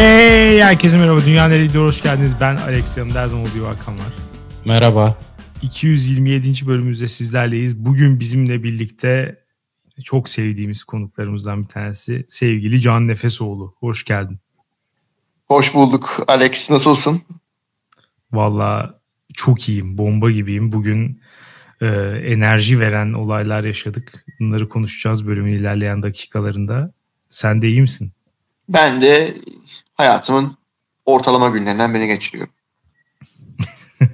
Hey herkese merhaba. Dünya nereye hoş geldiniz. Ben Alex yanımda her zaman olduğu Hakan var. Merhaba. 227. bölümümüzde sizlerleyiz. Bugün bizimle birlikte çok sevdiğimiz konuklarımızdan bir tanesi sevgili Can Nefesoğlu. Hoş geldin. Hoş bulduk Alex. Nasılsın? Valla çok iyiyim. Bomba gibiyim. Bugün e, enerji veren olaylar yaşadık. Bunları konuşacağız bölümün ilerleyen dakikalarında. Sen de iyi misin? Ben de hayatımın ortalama günlerinden birini geçiriyorum.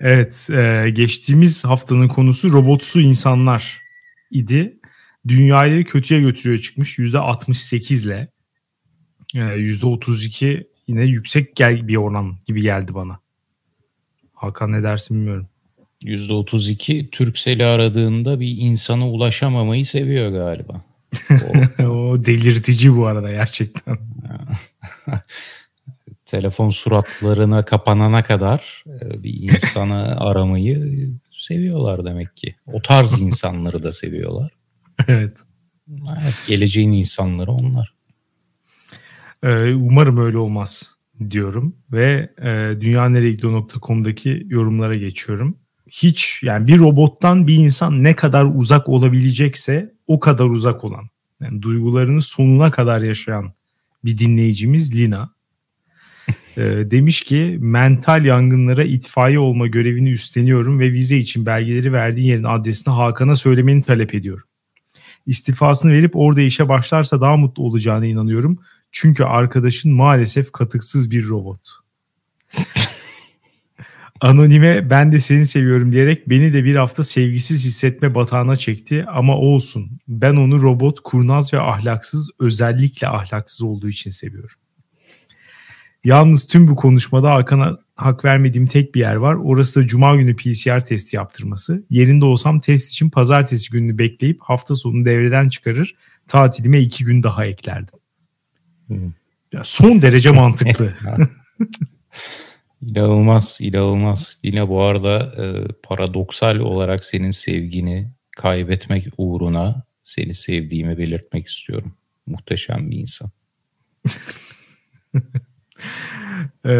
evet, e, geçtiğimiz haftanın konusu robotsu insanlar idi. Dünyayı kötüye götürüyor çıkmış %68 ile. E, %32 yine yüksek gel bir oran gibi geldi bana. Hakan ne dersin bilmiyorum. %32 Türksel'i aradığında bir insana ulaşamamayı seviyor galiba. O, o delirtici bu arada gerçekten. Telefon suratlarına kapanana kadar e, bir insanı aramayı seviyorlar demek ki. O tarz insanları da seviyorlar. evet. evet geleceğin insanları onlar. Ee, umarım öyle olmaz diyorum ve e, dünyaneregidiyor.com'daki yorumlara geçiyorum. Hiç yani bir robottan bir insan ne kadar uzak olabilecekse o kadar uzak olan, yani duygularını sonuna kadar yaşayan bir dinleyicimiz Lina. e, demiş ki mental yangınlara itfaiye olma görevini üstleniyorum ve vize için belgeleri verdiğin yerin adresini Hakan'a söylemeni talep ediyorum. İstifasını verip orada işe başlarsa daha mutlu olacağına inanıyorum. Çünkü arkadaşın maalesef katıksız bir robot. Anonime ben de seni seviyorum diyerek beni de bir hafta sevgisiz hissetme batağına çekti ama olsun. Ben onu robot, kurnaz ve ahlaksız özellikle ahlaksız olduğu için seviyorum. Yalnız tüm bu konuşmada Hakan'a hak vermediğim tek bir yer var. Orası da cuma günü PCR testi yaptırması. Yerinde olsam test için pazartesi gününü bekleyip hafta sonu devreden çıkarır. Tatilime iki gün daha eklerdim. Hmm. Ya son derece mantıklı. İnanılmaz, inanılmaz. Yine bu arada e, paradoksal olarak senin sevgini kaybetmek uğruna seni sevdiğimi belirtmek istiyorum. Muhteşem bir insan. e,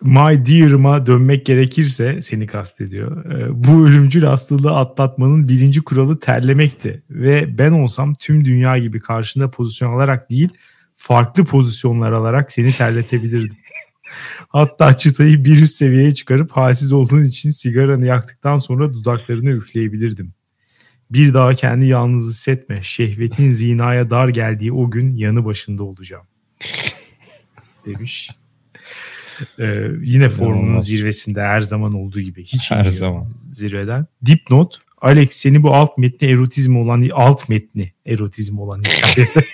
My Dear'ıma dönmek gerekirse seni kastediyor. Bu ölümcül hastalığı atlatmanın birinci kuralı terlemekti. Ve ben olsam tüm dünya gibi karşında pozisyon alarak değil farklı pozisyonlar alarak seni terletebilirdim. Hatta çıtayı bir üst seviyeye çıkarıp halsiz olduğun için sigaranı yaktıktan sonra dudaklarını üfleyebilirdim. Bir daha kendi yalnız hissetme. Şehvetin zinaya dar geldiği o gün yanı başında olacağım. Demiş. Ee, yine formunun zirvesinde her zaman olduğu gibi. Hiç her zaman. Zirveden. Dipnot. Alex seni bu alt metni erotizm olan alt metni erotizm olan hikayede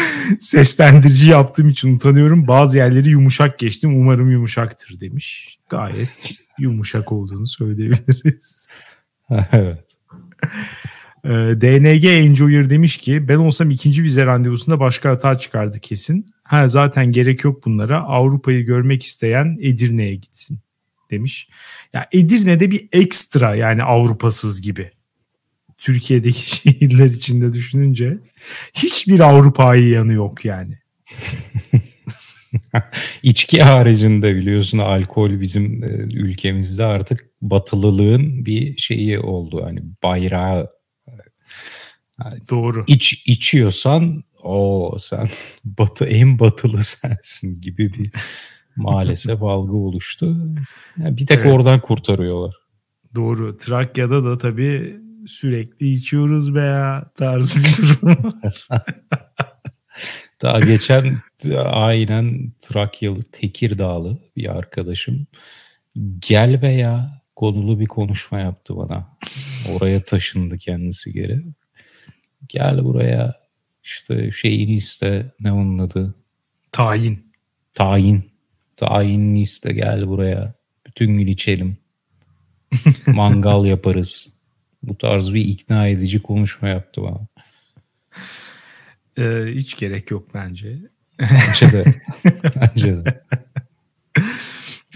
seslendirici yaptığım için utanıyorum. Bazı yerleri yumuşak geçtim. Umarım yumuşaktır demiş. Gayet yumuşak olduğunu söyleyebiliriz. evet. Ee, DNG Enjoyer demiş ki ben olsam ikinci vize randevusunda başka hata çıkardı kesin. Ha zaten gerek yok bunlara. Avrupa'yı görmek isteyen Edirne'ye gitsin demiş. Ya Edirne'de bir ekstra yani Avrupasız gibi. Türkiye'deki şehirler içinde düşününce hiçbir Avrupa'yı yanı yok yani. İçki haricinde biliyorsun alkol bizim ülkemizde artık batılılığın bir şeyi oldu. Hani bayrağı Doğru. İç, içiyorsan o sen batı en batılı sensin gibi bir maalesef algı oluştu. Yani bir tek evet. oradan kurtarıyorlar. Doğru. Trakya'da da tabii sürekli içiyoruz be ya tarzı bir durum var. Daha geçen aynen Trakyalı Tekirdağlı bir arkadaşım gel be ya konulu bir konuşma yaptı bana. Oraya taşındı kendisi geri. Gel buraya işte şeyini iste ne onun adı? Tayin. Tayin. Tayinini iste gel buraya. Bütün gün içelim. Mangal yaparız. Bu tarz bir ikna edici konuşma yaptı bana. Ee, hiç gerek yok bence. Bence de. bence de.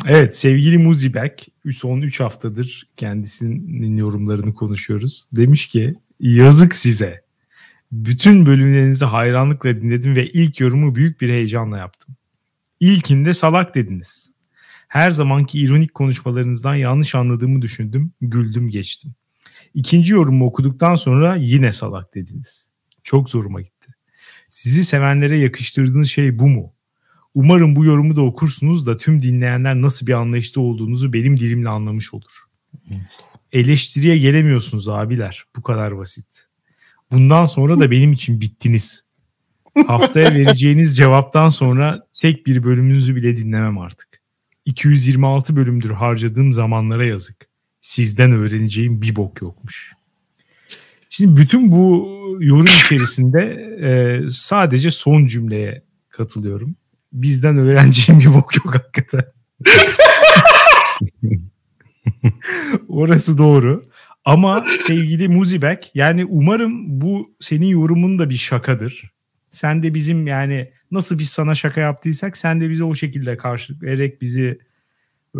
Evet sevgili Muzibek son 3 haftadır kendisinin yorumlarını konuşuyoruz. Demiş ki yazık size. Bütün bölümlerinizi hayranlıkla dinledim ve ilk yorumu büyük bir heyecanla yaptım. İlkinde salak dediniz. Her zamanki ironik konuşmalarınızdan yanlış anladığımı düşündüm, güldüm geçtim. İkinci yorumu okuduktan sonra yine salak dediniz. Çok zoruma gitti. Sizi sevenlere yakıştırdığınız şey bu mu? Umarım bu yorumu da okursunuz da tüm dinleyenler nasıl bir anlayışta olduğunuzu benim dilimle anlamış olur. Eleştiriye gelemiyorsunuz abiler. Bu kadar basit. Bundan sonra da benim için bittiniz. Haftaya vereceğiniz cevaptan sonra tek bir bölümünüzü bile dinlemem artık. 226 bölümdür harcadığım zamanlara yazık. Sizden öğreneceğim bir bok yokmuş. Şimdi bütün bu yorum içerisinde e, sadece son cümleye katılıyorum. Bizden öğreneceğim bir bok yok hakikaten. Orası doğru. Ama sevgili Muzibek yani umarım bu senin yorumun da bir şakadır. Sen de bizim yani nasıl biz sana şaka yaptıysak sen de bize o şekilde karşılık vererek bizi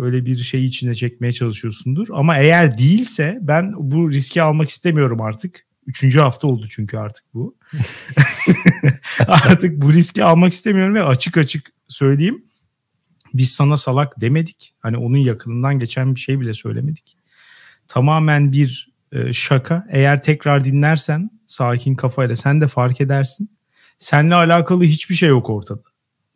öyle bir şey içine çekmeye çalışıyorsundur. Ama eğer değilse ben bu riski almak istemiyorum artık. Üçüncü hafta oldu çünkü artık bu. artık bu riski almak istemiyorum ve açık açık söyleyeyim. Biz sana salak demedik. Hani onun yakınından geçen bir şey bile söylemedik. Tamamen bir e, şaka. Eğer tekrar dinlersen sakin kafayla sen de fark edersin. Seninle alakalı hiçbir şey yok ortada.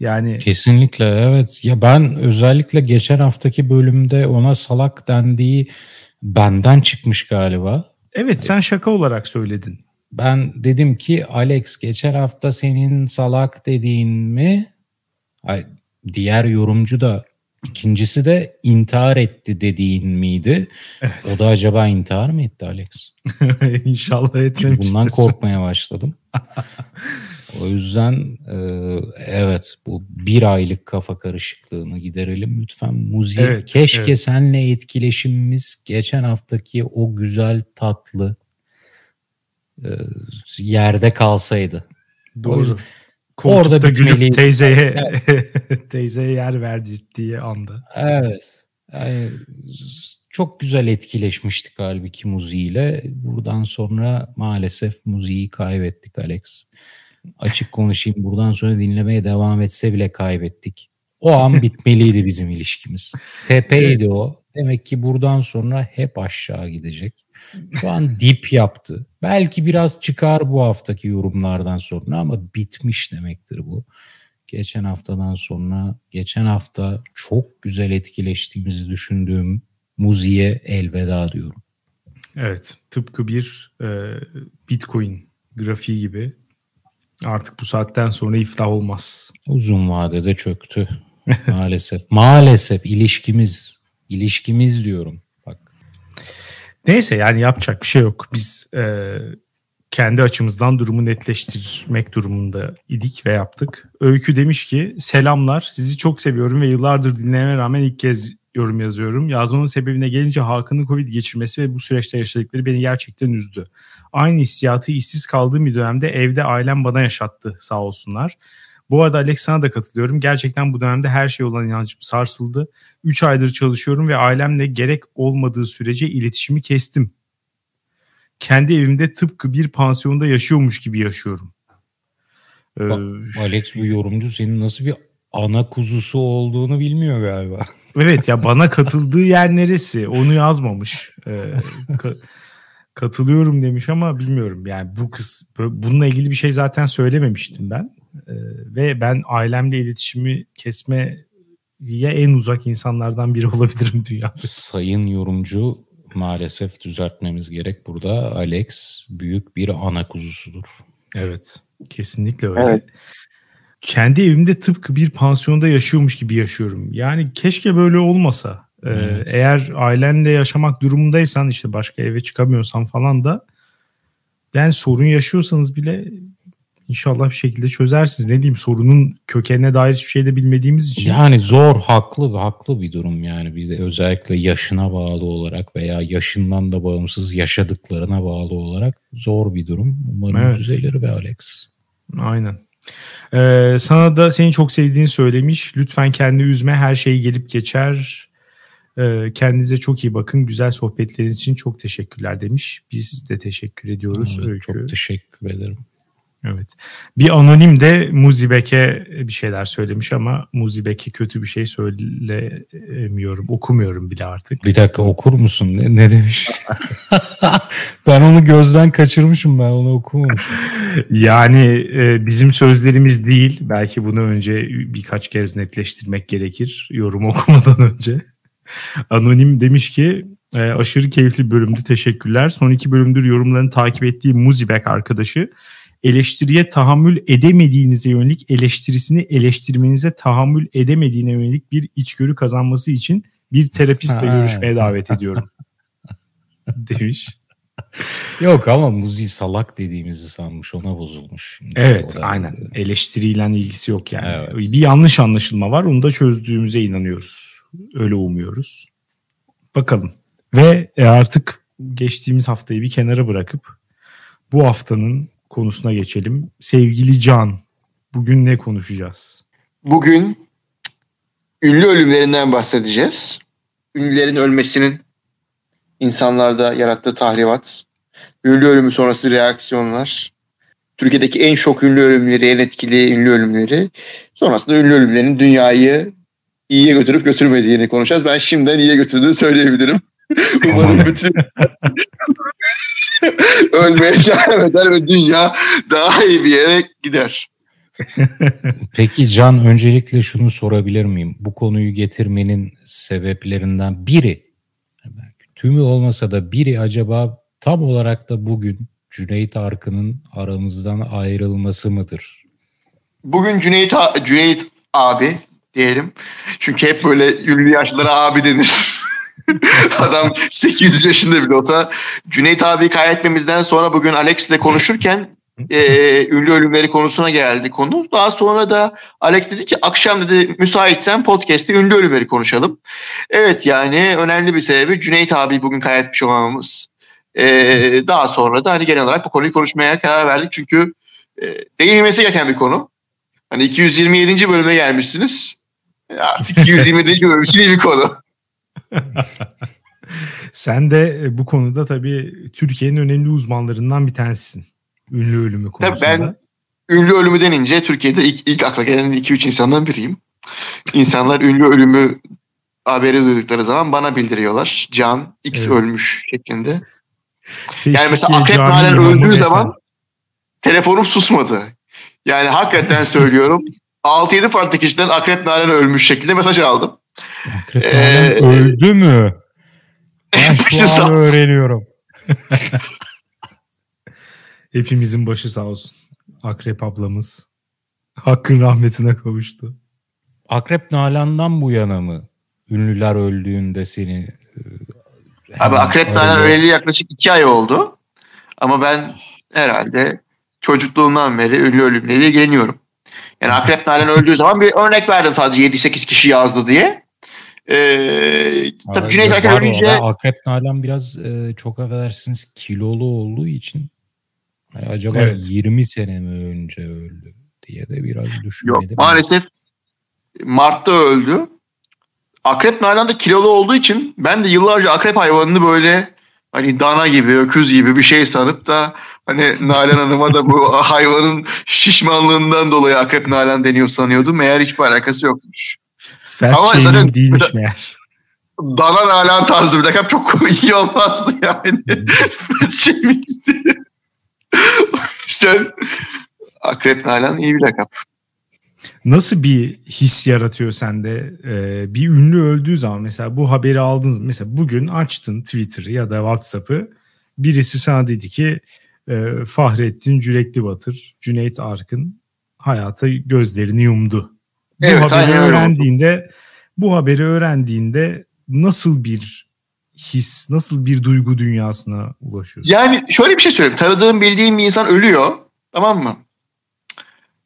Yani kesinlikle evet. Ya ben özellikle geçen haftaki bölümde ona salak dendiği benden çıkmış galiba. Evet sen şaka olarak söyledin. Ben dedim ki Alex geçen hafta senin salak dediğin mi? Ay, diğer yorumcu da ikincisi de intihar etti dediğin miydi? Evet. O da acaba intihar mı etti Alex? İnşallah etmemiştir. Bundan korkmaya başladım. O yüzden e, evet bu bir aylık kafa karışıklığını giderelim lütfen. Müziğe evet, keşke evet. senle etkileşimimiz geçen haftaki o güzel tatlı e, yerde kalsaydı. Doğru. orada bitmeliydi. Teyzeye, teyzeye yer verdi diye anda. Evet. Yani, çok güzel etkileşmiştik halbuki muziğiyle. Buradan sonra maalesef muziği kaybettik Alex. Açık konuşayım buradan sonra dinlemeye devam etse bile kaybettik. O an bitmeliydi bizim ilişkimiz. Tepeydi evet. o. Demek ki buradan sonra hep aşağı gidecek. Şu an dip yaptı. Belki biraz çıkar bu haftaki yorumlardan sonra ama bitmiş demektir bu. Geçen haftadan sonra, geçen hafta çok güzel etkileştiğimizi düşündüğüm muziğe elveda diyorum. Evet, tıpkı bir e, Bitcoin grafiği gibi Artık bu saatten sonra iflah olmaz. Uzun vadede çöktü. Maalesef. Maalesef ilişkimiz. ilişkimiz diyorum. Bak. Neyse yani yapacak bir şey yok. Biz e, kendi açımızdan durumu netleştirmek durumunda idik ve yaptık. Öykü demiş ki selamlar sizi çok seviyorum ve yıllardır dinlememe rağmen ilk kez yorum yazıyorum. Yazmamın sebebine gelince Hakan'ın Covid geçirmesi ve bu süreçte yaşadıkları beni gerçekten üzdü. Aynı hissiyatı işsiz kaldığım bir dönemde evde ailem bana yaşattı sağ olsunlar. Bu arada Alex sana da katılıyorum. Gerçekten bu dönemde her şey olan inancım sarsıldı. 3 aydır çalışıyorum ve ailemle gerek olmadığı sürece iletişimi kestim. Kendi evimde tıpkı bir pansiyonda yaşıyormuş gibi yaşıyorum. Ee, Alex bu yorumcu senin nasıl bir ana kuzusu olduğunu bilmiyor galiba. Evet ya bana katıldığı yer neresi onu yazmamış. Ee, katılıyorum demiş ama bilmiyorum yani bu kız bununla ilgili bir şey zaten söylememiştim ben. Ee, ve ben ailemle iletişimi kesmeye en uzak insanlardan biri olabilirim dünyada. Sayın yorumcu maalesef düzeltmemiz gerek burada. Alex büyük bir ana kuzusudur. Evet kesinlikle öyle. Evet kendi evimde tıpkı bir pansiyonda yaşıyormuş gibi yaşıyorum. Yani keşke böyle olmasa. Ee, evet. eğer ailenle yaşamak durumundaysan işte başka eve çıkamıyorsan falan da yani sorun yaşıyorsanız bile inşallah bir şekilde çözersiniz. Ne diyeyim sorunun kökenine dair hiçbir şey de bilmediğimiz için. Yani zor, haklı haklı bir durum yani. Bir de özellikle yaşına bağlı olarak veya yaşından da bağımsız yaşadıklarına bağlı olarak zor bir durum. Umarım evet. düzelir be Alex. Aynen. Ee, sana da seni çok sevdiğini söylemiş. Lütfen kendi üzme her şey gelip geçer. Ee, kendinize çok iyi bakın. Güzel sohbetleriniz için çok teşekkürler demiş. Biz de teşekkür ediyoruz. Evet, çok teşekkür ederim. Evet. Bir anonim de Muzibek'e bir şeyler söylemiş ama Muzibek'e kötü bir şey söylemiyorum. Okumuyorum bile artık. Bir dakika okur musun? Ne, ne demiş? ben onu gözden kaçırmışım. Ben onu okumamışım. Yani e, bizim sözlerimiz değil. Belki bunu önce birkaç kez netleştirmek gerekir. Yorum okumadan önce. Anonim demiş ki e, aşırı keyifli bölümdü. Teşekkürler. Son iki bölümdür yorumlarını takip ettiğim Muzibek arkadaşı eleştiriye tahammül edemediğinize yönelik eleştirisini eleştirmenize tahammül edemediğine yönelik bir içgörü kazanması için bir terapistle görüşmeye davet ediyorum. Demiş. Yok ama Muzi salak dediğimizi sanmış ona bozulmuş. Şimdi evet orada. aynen eleştiriyle ilgisi yok yani. Evet. Bir yanlış anlaşılma var onu da çözdüğümüze inanıyoruz. Öyle umuyoruz. Bakalım. Ve e, artık geçtiğimiz haftayı bir kenara bırakıp bu haftanın konusuna geçelim. Sevgili Can, bugün ne konuşacağız? Bugün ünlü ölümlerinden bahsedeceğiz. Ünlülerin ölmesinin insanlarda yarattığı tahribat, ünlü ölümü sonrası reaksiyonlar, Türkiye'deki en şok ünlü ölümleri, en etkili ünlü ölümleri, sonrasında ünlü ölümlerin dünyayı iyiye götürüp götürmediğini konuşacağız. Ben şimdiden iyiye götürdüğünü söyleyebilirim. Umarım bütün ölmeye devam eder ve dünya daha iyi bir yere gider. Peki Can öncelikle şunu sorabilir miyim? Bu konuyu getirmenin sebeplerinden biri, tümü olmasa da biri acaba tam olarak da bugün Cüneyt Arkın'ın aramızdan ayrılması mıdır? Bugün Cüneyt, Cüneyt abi diyelim. Çünkü hep böyle ünlü yaşlılara abi denir. Adam 800 yaşında bile olsa. Cüneyt abi kaybetmemizden sonra bugün Alex ile konuşurken e, ünlü ölümleri konusuna geldi konu. Daha sonra da Alex dedi ki akşam dedi müsaitsen podcast'te ünlü ölümleri konuşalım. Evet yani önemli bir sebebi Cüneyt abi bugün kaybetmiş olmamız. E, daha sonra da hani genel olarak bu konuyu konuşmaya karar verdik. Çünkü e, değinilmesi gereken bir konu. Hani 227. bölüme gelmişsiniz. Artık 227. bölüm için iyi bir konu. Sen de e, bu konuda tabii Türkiye'nin önemli uzmanlarından bir tanesisin. Ünlü ölümü konusunda. Tabii ben ünlü ölümü denince Türkiye'de ilk, ilk akla gelen 2-3 insandan biriyim. İnsanlar ünlü ölümü haberi duydukları zaman bana bildiriyorlar. Can X evet. ölmüş şeklinde. Teşvik yani mesela Akrep Nalan öldüğü zaman telefonum susmadı. Yani hakikaten söylüyorum 6-7 farklı kişiden Akrep Nalan ölmüş şekilde mesaj aldım. Akrep ee, öldü mü? Ben şu an öğreniyorum. Hepimizin başı sağ olsun. Akrep ablamız. Hakkın rahmetine kavuştu. Akrep Nalan'dan bu yana mı? Ünlüler öldüğünde seni... E, Abi Akrep Nalan öleli yaklaşık iki ay oldu. Ama ben herhalde çocukluğumdan beri ünlü ölümleriyle ilgileniyorum. Yani Akrep Nalan öldüğü zaman bir örnek verdim sadece 7-8 kişi yazdı diye. Ee, tabii Cüneyt Arkın ölünce... Akrep Nalan biraz e, çok affedersiniz kilolu olduğu için yani acaba evet. 20 sene mi önce öldü diye de biraz düşünmedim. Yok maalesef Mart'ta öldü. Akrep Nalan da kilolu olduğu için ben de yıllarca akrep hayvanını böyle hani dana gibi, öküz gibi bir şey sanıp da hani Nalan Hanım'a da bu hayvanın şişmanlığından dolayı akrep Nalan deniyor sanıyordum. Meğer hiçbir alakası yokmuş. Fat Ama zaten değilmiş meğer. Dana Nalan tarzı bir lakap çok iyi olmazdı yani. Fat shaming işte akrep Nalan iyi bir lakap. Nasıl bir his yaratıyor sende? Ee, bir ünlü öldüğü zaman mesela bu haberi aldınız. Mesela bugün açtın Twitter'ı ya da WhatsApp'ı. Birisi sana dedi ki e, Fahrettin Cürekli Batır, Cüneyt Arkın hayata gözlerini yumdu. Bu evet, haberi öğrendiğinde bu haberi öğrendiğinde nasıl bir his, nasıl bir duygu dünyasına ulaşıyorsun? Yani şöyle bir şey söyleyeyim. Tanıdığım, bildiğim bir insan ölüyor. Tamam mı?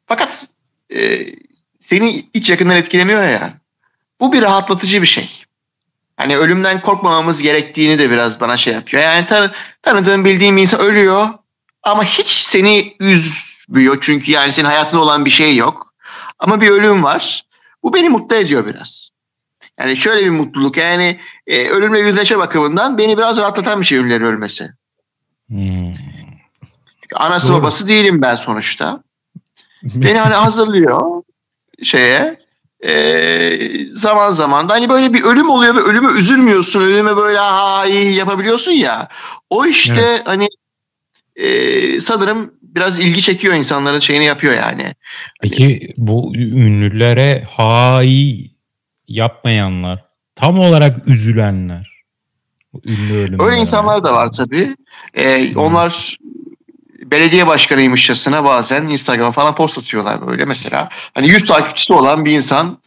Fakat e, seni hiç yakından etkilemiyor ya. Bu bir rahatlatıcı bir şey. Hani ölümden korkmamamız gerektiğini de biraz bana şey yapıyor. Yani tan tanıdığım, bildiğim bir insan ölüyor ama hiç seni üzmüyor. Çünkü yani senin hayatında olan bir şey yok. Ama bir ölüm var. Bu beni mutlu ediyor biraz. Yani şöyle bir mutluluk yani e, ölümle yüzleşme bakımından beni biraz rahatlatan bir şey ölümlerin ölmesi. Hmm. Anası Doğru. babası değilim ben sonuçta. Beni hani hazırlıyor şeye e, zaman zaman da hani böyle bir ölüm oluyor ve ölüme üzülmüyorsun. Ölüme böyle ha iyi yapabiliyorsun ya. O işte evet. hani e, sanırım biraz ilgi çekiyor insanların şeyini yapıyor yani. Peki bu ünlülere hay yapmayanlar, tam olarak üzülenler, ünlü ölümler. Öyle insanlar da var tabii. Ee, hmm. Onlar belediye başkanıymışçasına bazen Instagram'a falan post atıyorlar böyle mesela. Hani 100 takipçisi olan bir insan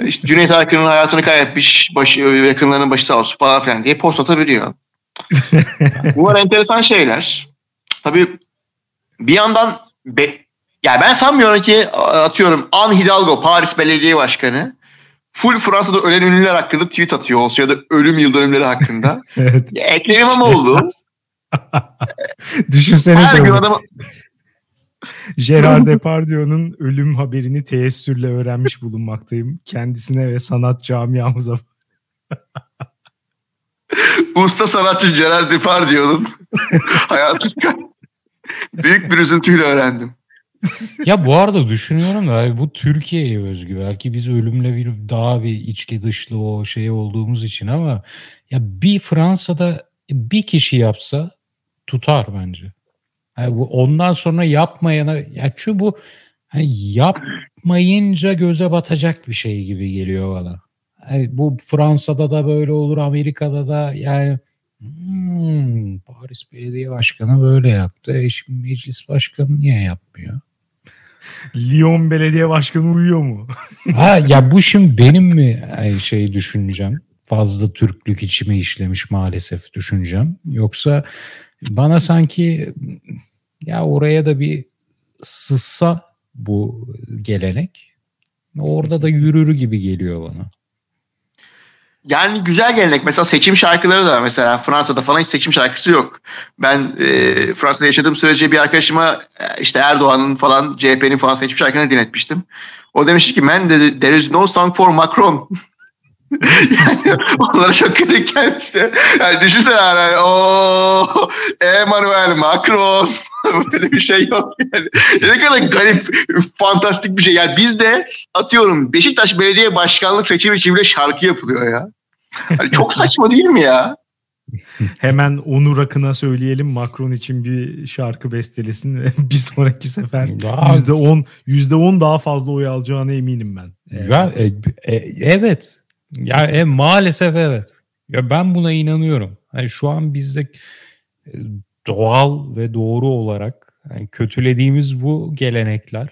işte Cüneyt Arkın'ın hayatını kaybetmiş, başı, yakınlarının başı sağ olsun falan filan diye post atabiliyor. Bunlar enteresan şeyler. Tabii bir yandan be, ya ben sanmıyorum ki atıyorum An Hidalgo Paris Belediye Başkanı full Fransa'da ölen ünlüler hakkında tweet atıyor olsa ya da ölüm yıl dönümleri hakkında. evet. Ekrem İmamoğlu Düşünsene her gün adamı Gerard Depardieu'nun ölüm haberini teessürle öğrenmiş bulunmaktayım. Kendisine ve sanat camiamıza. Usta sanatçı Gerard Depardieu'nun hayatını büyük bir üzüntüyle öğrendim. ya bu arada düşünüyorum da bu Türkiye'ye özgü. Belki biz ölümle bir daha bir içli dışlı o şey olduğumuz için ama ya bir Fransa'da bir kişi yapsa tutar bence. Yani bu ondan sonra yapmayana ya çünkü bu hani yapmayınca göze batacak bir şey gibi geliyor bana. Yani bu Fransa'da da böyle olur, Amerika'da da yani hmm, Paris Belediye Başkanı böyle yaptı. E şimdi meclis başkanı niye yapmıyor? Lyon Belediye Başkanı uyuyor mu? ha ya bu şimdi benim mi şey düşüneceğim? Fazla Türklük içime işlemiş maalesef düşüneceğim. Yoksa bana sanki ya oraya da bir sızsa bu gelenek orada da yürür gibi geliyor bana. Yani güzel gelenek. Mesela seçim şarkıları da mesela Fransa'da falan hiç seçim şarkısı yok. Ben e, Fransa'da yaşadığım sürece bir arkadaşıma e, işte Erdoğan'ın falan CHP'nin falan seçim şarkını dinletmiştim. O demişti ki man there is no song for Macron. yani onlara çok garip gelmişti. Yani düşünsene yani o Emmanuel Macron böyle bir şey yok yani. Ne kadar garip, fantastik bir şey. Yani bizde atıyorum Beşiktaş Belediye Başkanlık seçimi için bile şarkı yapılıyor ya. Yani çok saçma değil mi ya? Hemen Onur Akın'a söyleyelim Macron için bir şarkı bestelesin ve bir sonraki sefer yüzde on yüzde on daha fazla oy alacağına eminim ben. Evet. Ya, e, e, evet ya e, maalesef evet. Ya ben buna inanıyorum. Yani şu an bizde e, doğal ve doğru olarak yani kötülediğimiz bu gelenekler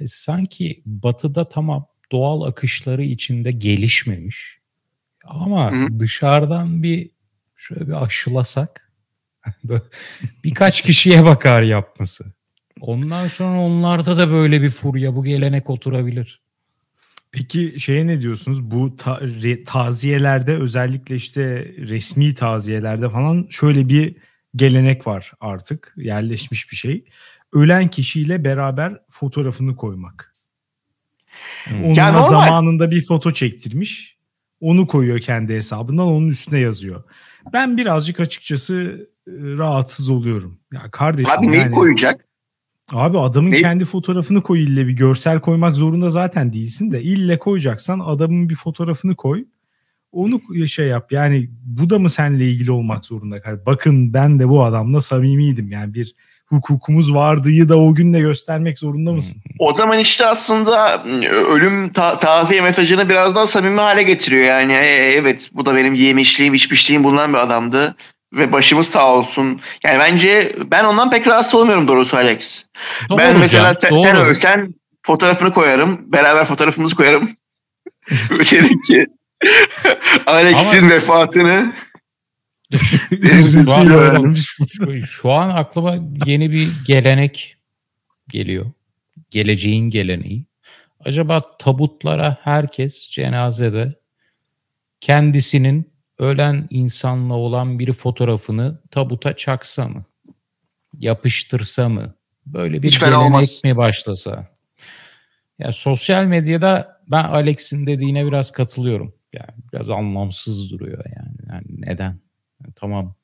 yani sanki batıda tamam doğal akışları içinde gelişmemiş. Ama Hı. dışarıdan bir şöyle bir aşılasak birkaç kişiye bakar yapması. Ondan sonra onlarda da böyle bir furya bu gelenek oturabilir. Peki şeye ne diyorsunuz? Bu ta, re, taziyelerde özellikle işte resmi taziyelerde falan şöyle bir gelenek var artık. Yerleşmiş bir şey. Ölen kişiyle beraber fotoğrafını koymak. Yani onunla yani zamanında bir foto çektirmiş. Onu koyuyor kendi hesabından onun üstüne yazıyor. Ben birazcık açıkçası rahatsız oluyorum. Ya kardeşim Abi yani, koyacak? Abi adamın ne? kendi fotoğrafını koy ille bir görsel koymak zorunda zaten değilsin de ille koyacaksan adamın bir fotoğrafını koy. Onu şey yap yani bu da mı seninle ilgili olmak zorunda? Bakın ben de bu adamla samimiydim yani bir hukukumuz vardıyı da o gün de göstermek zorunda mısın? O zaman işte aslında ölüm ta- taziye mesajını biraz daha samimi hale getiriyor yani. E, evet bu da benim yemişliğim içmişliğim bulunan bir adamdı ve başımız sağ olsun. Yani bence ben ondan pek rahatsız olmuyorum doğrusu Alex. Doğru ben mesela sen, sen ölsen fotoğrafını koyarım. Beraber fotoğrafımızı koyarım. Derim ki Alex'in Ama... vefatını şu, an, şu, şu an aklıma yeni bir gelenek geliyor. Geleceğin geleneği. Acaba tabutlara herkes cenazede kendisinin ölen insanla olan bir fotoğrafını tabuta çaksa mı? Yapıştırsa mı? Böyle bir Hiç gelenek mi başlasa? Ya sosyal medyada ben Alex'in dediğine biraz katılıyorum. Yani biraz anlamsız duruyor yani. yani neden? Yani tamam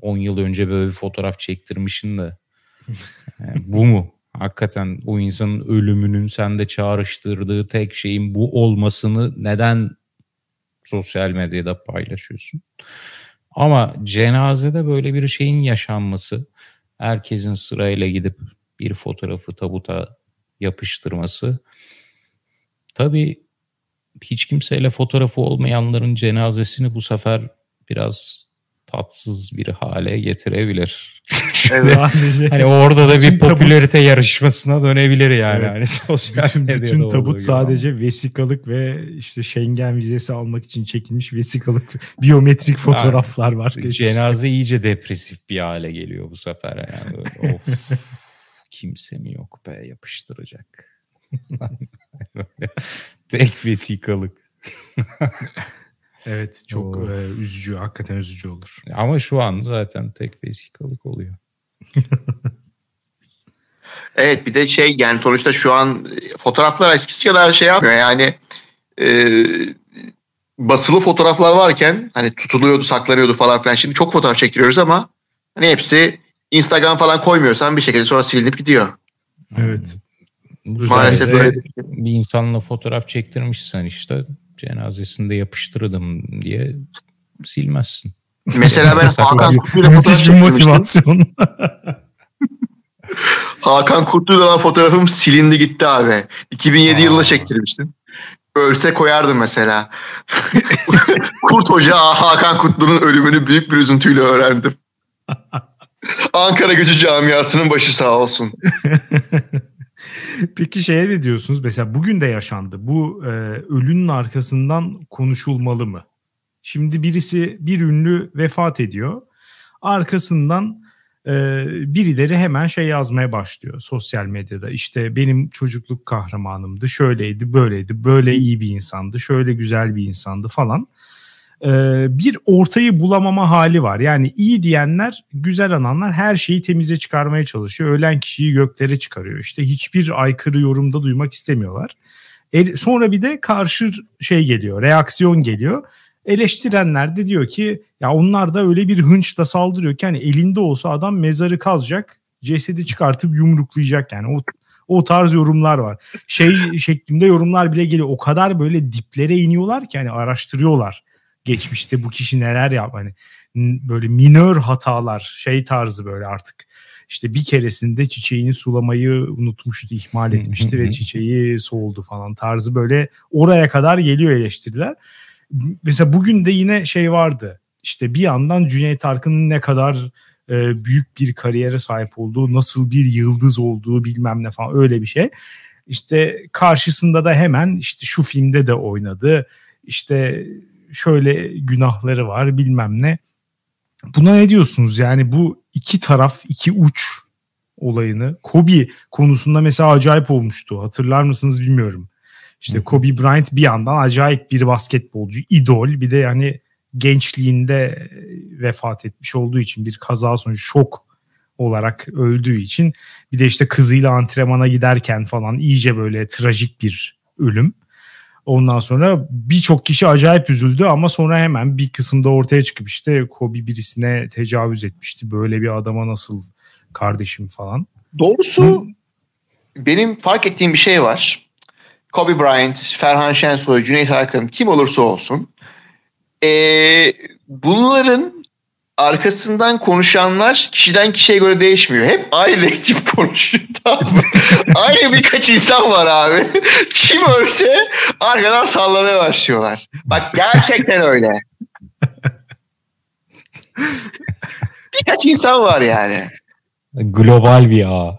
10 yıl önce böyle bir fotoğraf çektirmişsin de Yani bu mu? Hakikaten o insanın ölümünün sende çağrıştırdığı tek şeyin bu olmasını neden sosyal medyada paylaşıyorsun? Ama cenazede böyle bir şeyin yaşanması, herkesin sırayla gidip bir fotoğrafı tabuta yapıştırması. Tabii hiç kimseyle fotoğrafı olmayanların cenazesini bu sefer biraz tatsız bir hale getirebilir. Evet. hani orada da bir Bütün tabut- popülarite yarışmasına dönebilir yani. Evet. Hani sosyal bütün, medyada bütün tabut gibi sadece vesikalık ve işte Schengen vizesi almak için çekilmiş vesikalık biyometrik fotoğraflar var. ama Cenaze iyice depresif bir hale geliyor bu sefer. Yani böyle, of, kimse mi yok be yapıştıracak. Tek vesikalık. Evet çok e, üzücü hakikaten üzücü olur. Ama şu an zaten tek vesikalık oluyor. Evet bir de şey yani sonuçta şu an e, fotoğraflar eskisi kadar şey yapmıyor yani e, basılı fotoğraflar varken hani tutuluyordu saklanıyordu falan filan şimdi çok fotoğraf çektiriyoruz ama hani hepsi Instagram falan koymuyorsan bir şekilde sonra silinip gidiyor. Evet. Bu Maalesef sayede öyle. bir insanla fotoğraf çektirmişsen işte cenazesinde yapıştırdım diye silmezsin. Mesela ben Hakan Kurtlu'yla fotoğraf çektirmiştim. motivasyon. Hakan Kurtlu'yla olan fotoğrafım silindi gitti abi. 2007 Aa. yılında çektirmiştim. Ölse koyardım mesela. Kurt Hoca Hakan Kutlu'nun ölümünü büyük bir üzüntüyle öğrendim. Ankara Gücü camiasının başı sağ olsun. Peki şeye ne diyorsunuz? Mesela bugün de yaşandı. Bu e, ölünün arkasından konuşulmalı mı? Şimdi birisi bir ünlü vefat ediyor. Arkasından e, birileri hemen şey yazmaya başlıyor sosyal medyada. İşte benim çocukluk kahramanımdı, şöyleydi, böyleydi, böyle iyi bir insandı, şöyle güzel bir insandı falan. E, bir ortayı bulamama hali var. Yani iyi diyenler, güzel ananlar her şeyi temize çıkarmaya çalışıyor. Ölen kişiyi göklere çıkarıyor. İşte hiçbir aykırı yorumda duymak istemiyorlar. E, sonra bir de karşı şey geliyor, reaksiyon geliyor. Eleştirenler de diyor ki ya onlar da öyle bir hınçla saldırıyor ki hani elinde olsa adam mezarı kazacak, cesedi çıkartıp yumruklayacak yani o o tarz yorumlar var. Şey şeklinde yorumlar bile geliyor. O kadar böyle diplere iniyorlar ki hani araştırıyorlar. Geçmişte bu kişi neler yap hani böyle minör hatalar şey tarzı böyle artık işte bir keresinde çiçeğini sulamayı unutmuştu, ihmal etmişti ve çiçeği soğuldu falan tarzı böyle oraya kadar geliyor eleştiriler. Mesela bugün de yine şey vardı. İşte bir yandan Cüneyt Arkın'ın ne kadar e, büyük bir kariyere sahip olduğu, nasıl bir yıldız olduğu bilmem ne falan öyle bir şey. İşte karşısında da hemen işte şu filmde de oynadı. İşte şöyle günahları var bilmem ne. Buna ne diyorsunuz? Yani bu iki taraf, iki uç olayını. Kobe konusunda mesela acayip olmuştu. Hatırlar mısınız bilmiyorum. İşte Kobe Bryant bir yandan acayip bir basketbolcu, idol. Bir de yani gençliğinde vefat etmiş olduğu için bir kaza sonucu şok olarak öldüğü için bir de işte kızıyla antrenmana giderken falan iyice böyle trajik bir ölüm. Ondan sonra birçok kişi acayip üzüldü ama sonra hemen bir kısımda ortaya çıkıp işte Kobe birisine tecavüz etmişti. Böyle bir adama nasıl kardeşim falan. Doğrusu benim fark ettiğim bir şey var. Kobe Bryant, Ferhan Şensoy, Cüneyt Arkın kim olursa olsun. Ee, bunların arkasından konuşanlar kişiden kişiye göre değişmiyor. Hep aynı ekip konuşuyor. Tamam aynı birkaç insan var abi. Kim ölse arkadan sallamaya başlıyorlar. Bak gerçekten öyle. birkaç insan var yani. Global bir ağ.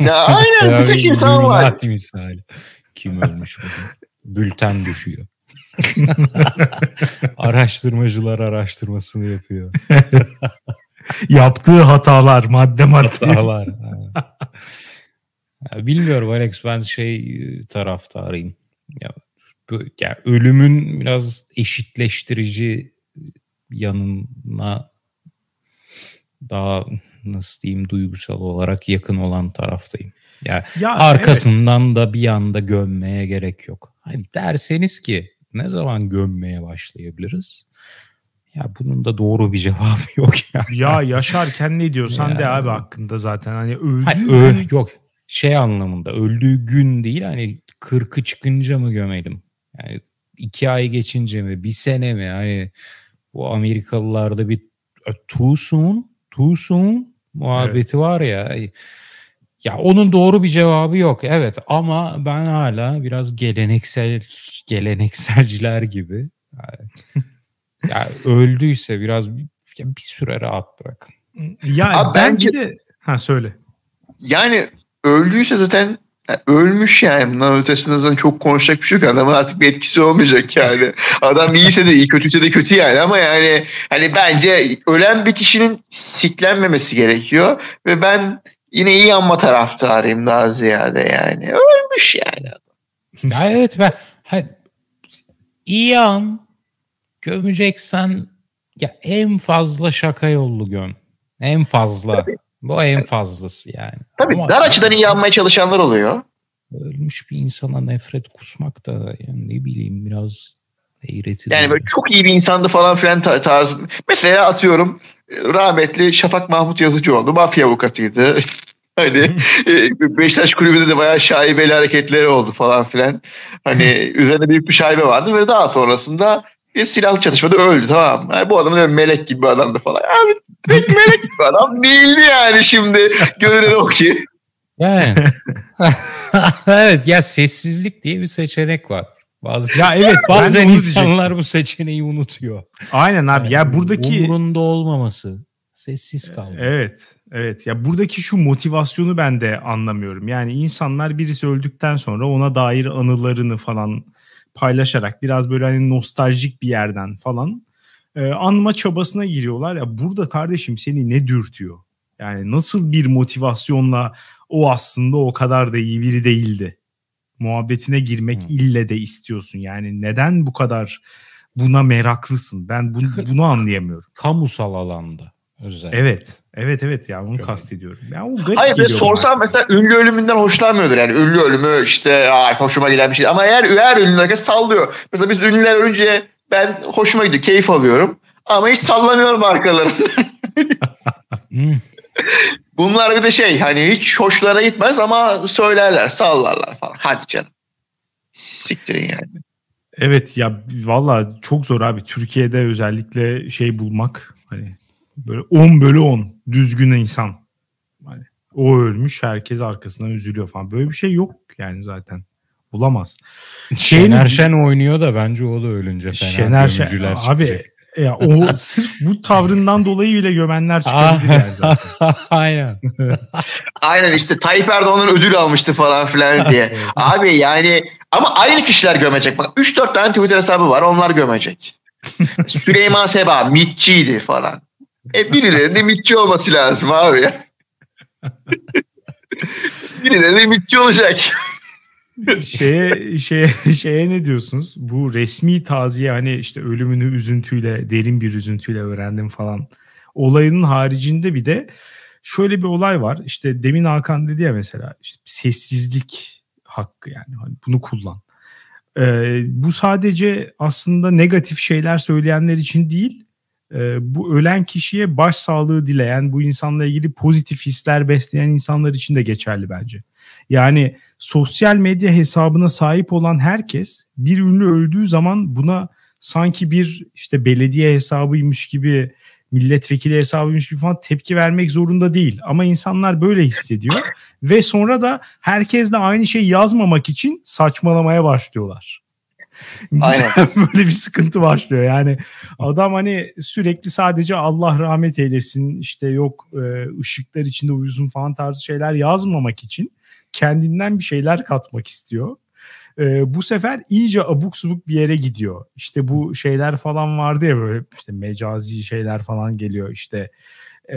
Ya aynen birkaç bir insan var. Misali. Kim ölmüş bugün? Bülten düşüyor. Araştırmacılar araştırmasını yapıyor. Yaptığı hatalar madde madde. Hatalar. Ha. Ya bilmiyorum Alex ben şey e, taraftarıyım. Ya, ya ölümün biraz eşitleştirici yanına daha nasıl diyeyim duygusal olarak yakın olan taraftayım. Ya Ya, arkasından da bir anda gömmeye gerek yok. Hani derseniz ki ne zaman gömmeye başlayabiliriz? Ya bunun da doğru bir cevabı yok ya. Ya yaşarken ne diyorsan Ya. de abi hakkında zaten hani öldüğü Hayır, gün- ö- yok şey anlamında öldüğü gün değil hani 40'ı çıkınca mı gömelim? Yani iki ay geçince mi bir sene mi? Hani bu Amerikalılarda bir e, too soon, too soon muhabbeti var ya. Ya onun doğru bir cevabı yok. Evet ama ben hala biraz geleneksel gelenekselciler gibi. Yani, ya öldüyse biraz bir, ya bir süre rahat bırakın. Ya Abi ben bence- de ha söyle. Yani öldüyse zaten ölmüş yani. Bundan ötesinde zaten çok konuşacak bir şey yok. Adamın artık bir etkisi olmayacak yani. Adam iyiyse de iyi, kötüyse de kötü yani. Ama yani hani bence ölen bir kişinin siklenmemesi gerekiyor. Ve ben yine iyi anma taraftarıyım daha ziyade yani. Ölmüş yani. Ya evet ben iyi an gömeceksen ya en fazla şaka yollu göm. En fazla. Bu en fazlası yani. Tabii Ama dar açıdan iyi anmaya çalışanlar oluyor. Ölmüş bir insana nefret kusmak da yani ne bileyim biraz eğreti. Yani böyle çok iyi bir insandı falan filan ta- tarzı. Mesela atıyorum e, rahmetli Şafak Mahmut Yazıcıoğlu mafya avukatıydı. Hani e, Beşiktaş kulübünde de bayağı şaibeli hareketleri oldu falan filan. Hani üzerine büyük bir şaibe vardı ve daha sonrasında bir silahlı çatışmada öldü tamam? Yani bu adamın öyle melek gibi bir adamdı falan. Abi pek melek gibi adam değildi yani şimdi. Görünen o ki. Yani. evet ya sessizlik diye bir seçenek var. Bazı Ya evet bazen insanlar bu seçeneği unutuyor. Aynen abi ya Yani buradaki umurunda olmaması. Sessiz kalmak. Evet, evet. Ya buradaki şu motivasyonu ben de anlamıyorum. Yani insanlar birisi öldükten sonra ona dair anılarını falan paylaşarak biraz böyle hani nostaljik bir yerden falan e, anma çabasına giriyorlar. Ya burada kardeşim seni ne dürtüyor? Yani nasıl bir motivasyonla o aslında o kadar da iyi biri değildi. Muhabbetine girmek Hı. ille de istiyorsun. Yani neden bu kadar buna meraklısın? Ben bunu, bunu anlayamıyorum. Kamusal alanda özellikle. Evet. Evet evet ya onu Çok kastediyorum. Ya o garip Hayır bana. sorsam mesela ünlü ölümünden hoşlanmıyordur. Yani ünlü ölümü işte ay hoşuma giden bir şey. Ama eğer eğer ünlüler herkes sallıyor. Mesela biz ünlüler ölünce ben hoşuma gidiyor. Keyif alıyorum. Ama hiç sallamıyorum arkalarını. Hmm. Bunlar bir de şey hani hiç hoşlarına gitmez ama söylerler sallarlar falan. Hadi canım. Siktirin yani. Evet ya valla çok zor abi. Türkiye'de özellikle şey bulmak hani böyle 10 bölü 10 düzgün insan. Hani o ölmüş herkes arkasından üzülüyor falan. Böyle bir şey yok yani zaten. Bulamaz. Şener Şen oynuyor da bence o da ölünce fena Şener Şen abi çıkacak. ya o sırf bu tavrından dolayı bile gömenler çıkabilir yani zaten. Aynen. Aynen işte Tayyip Erdoğan'ın ödül almıştı falan filan diye. Abi yani ama aynı kişiler gömecek. Bak 3-4 tane Twitter hesabı var onlar gömecek. Süleyman Seba mitçiydi falan. E birilerinin mitçi olması lazım abi ya. birilerinin mitçi olacak. şeye şeye şeye ne diyorsunuz? Bu resmi taziye hani işte ölümünü üzüntüyle, derin bir üzüntüyle öğrendim falan. Olayının haricinde bir de şöyle bir olay var. İşte demin Hakan dedi ya mesela işte sessizlik hakkı yani hani bunu kullan. Ee, bu sadece aslında negatif şeyler söyleyenler için değil. E, bu ölen kişiye başsağlığı dileyen, bu insanla ilgili pozitif hisler besleyen insanlar için de geçerli bence. Yani sosyal medya hesabına sahip olan herkes bir ünlü öldüğü zaman buna sanki bir işte belediye hesabıymış gibi milletvekili hesabıymış gibi falan tepki vermek zorunda değil. Ama insanlar böyle hissediyor ve sonra da herkes de aynı şeyi yazmamak için saçmalamaya başlıyorlar. Aynen. böyle bir sıkıntı başlıyor. Yani adam hani sürekli sadece Allah rahmet eylesin işte yok e, ışıklar içinde uyusun falan tarzı şeyler yazmamak için kendinden bir şeyler katmak istiyor. Ee, bu sefer iyice abuk subuk bir yere gidiyor. İşte bu şeyler falan vardı ya böyle işte mecazi şeyler falan geliyor işte e,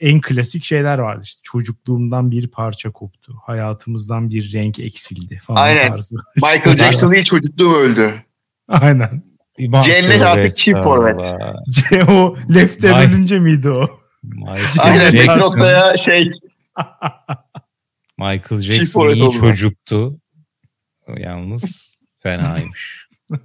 en klasik şeyler vardı işte çocukluğumdan bir parça koptu hayatımızdan bir renk eksildi falan Aynen. tarzı. Michael Jackson değil çocukluğum öldü. Aynen. Cennet artık çift forvet. o Lefter Vay. ölünce miydi o? Michael Aynen tek Jackson, noktaya şey Michael Jackson iyi çocuktu. Yalnız fenaymış.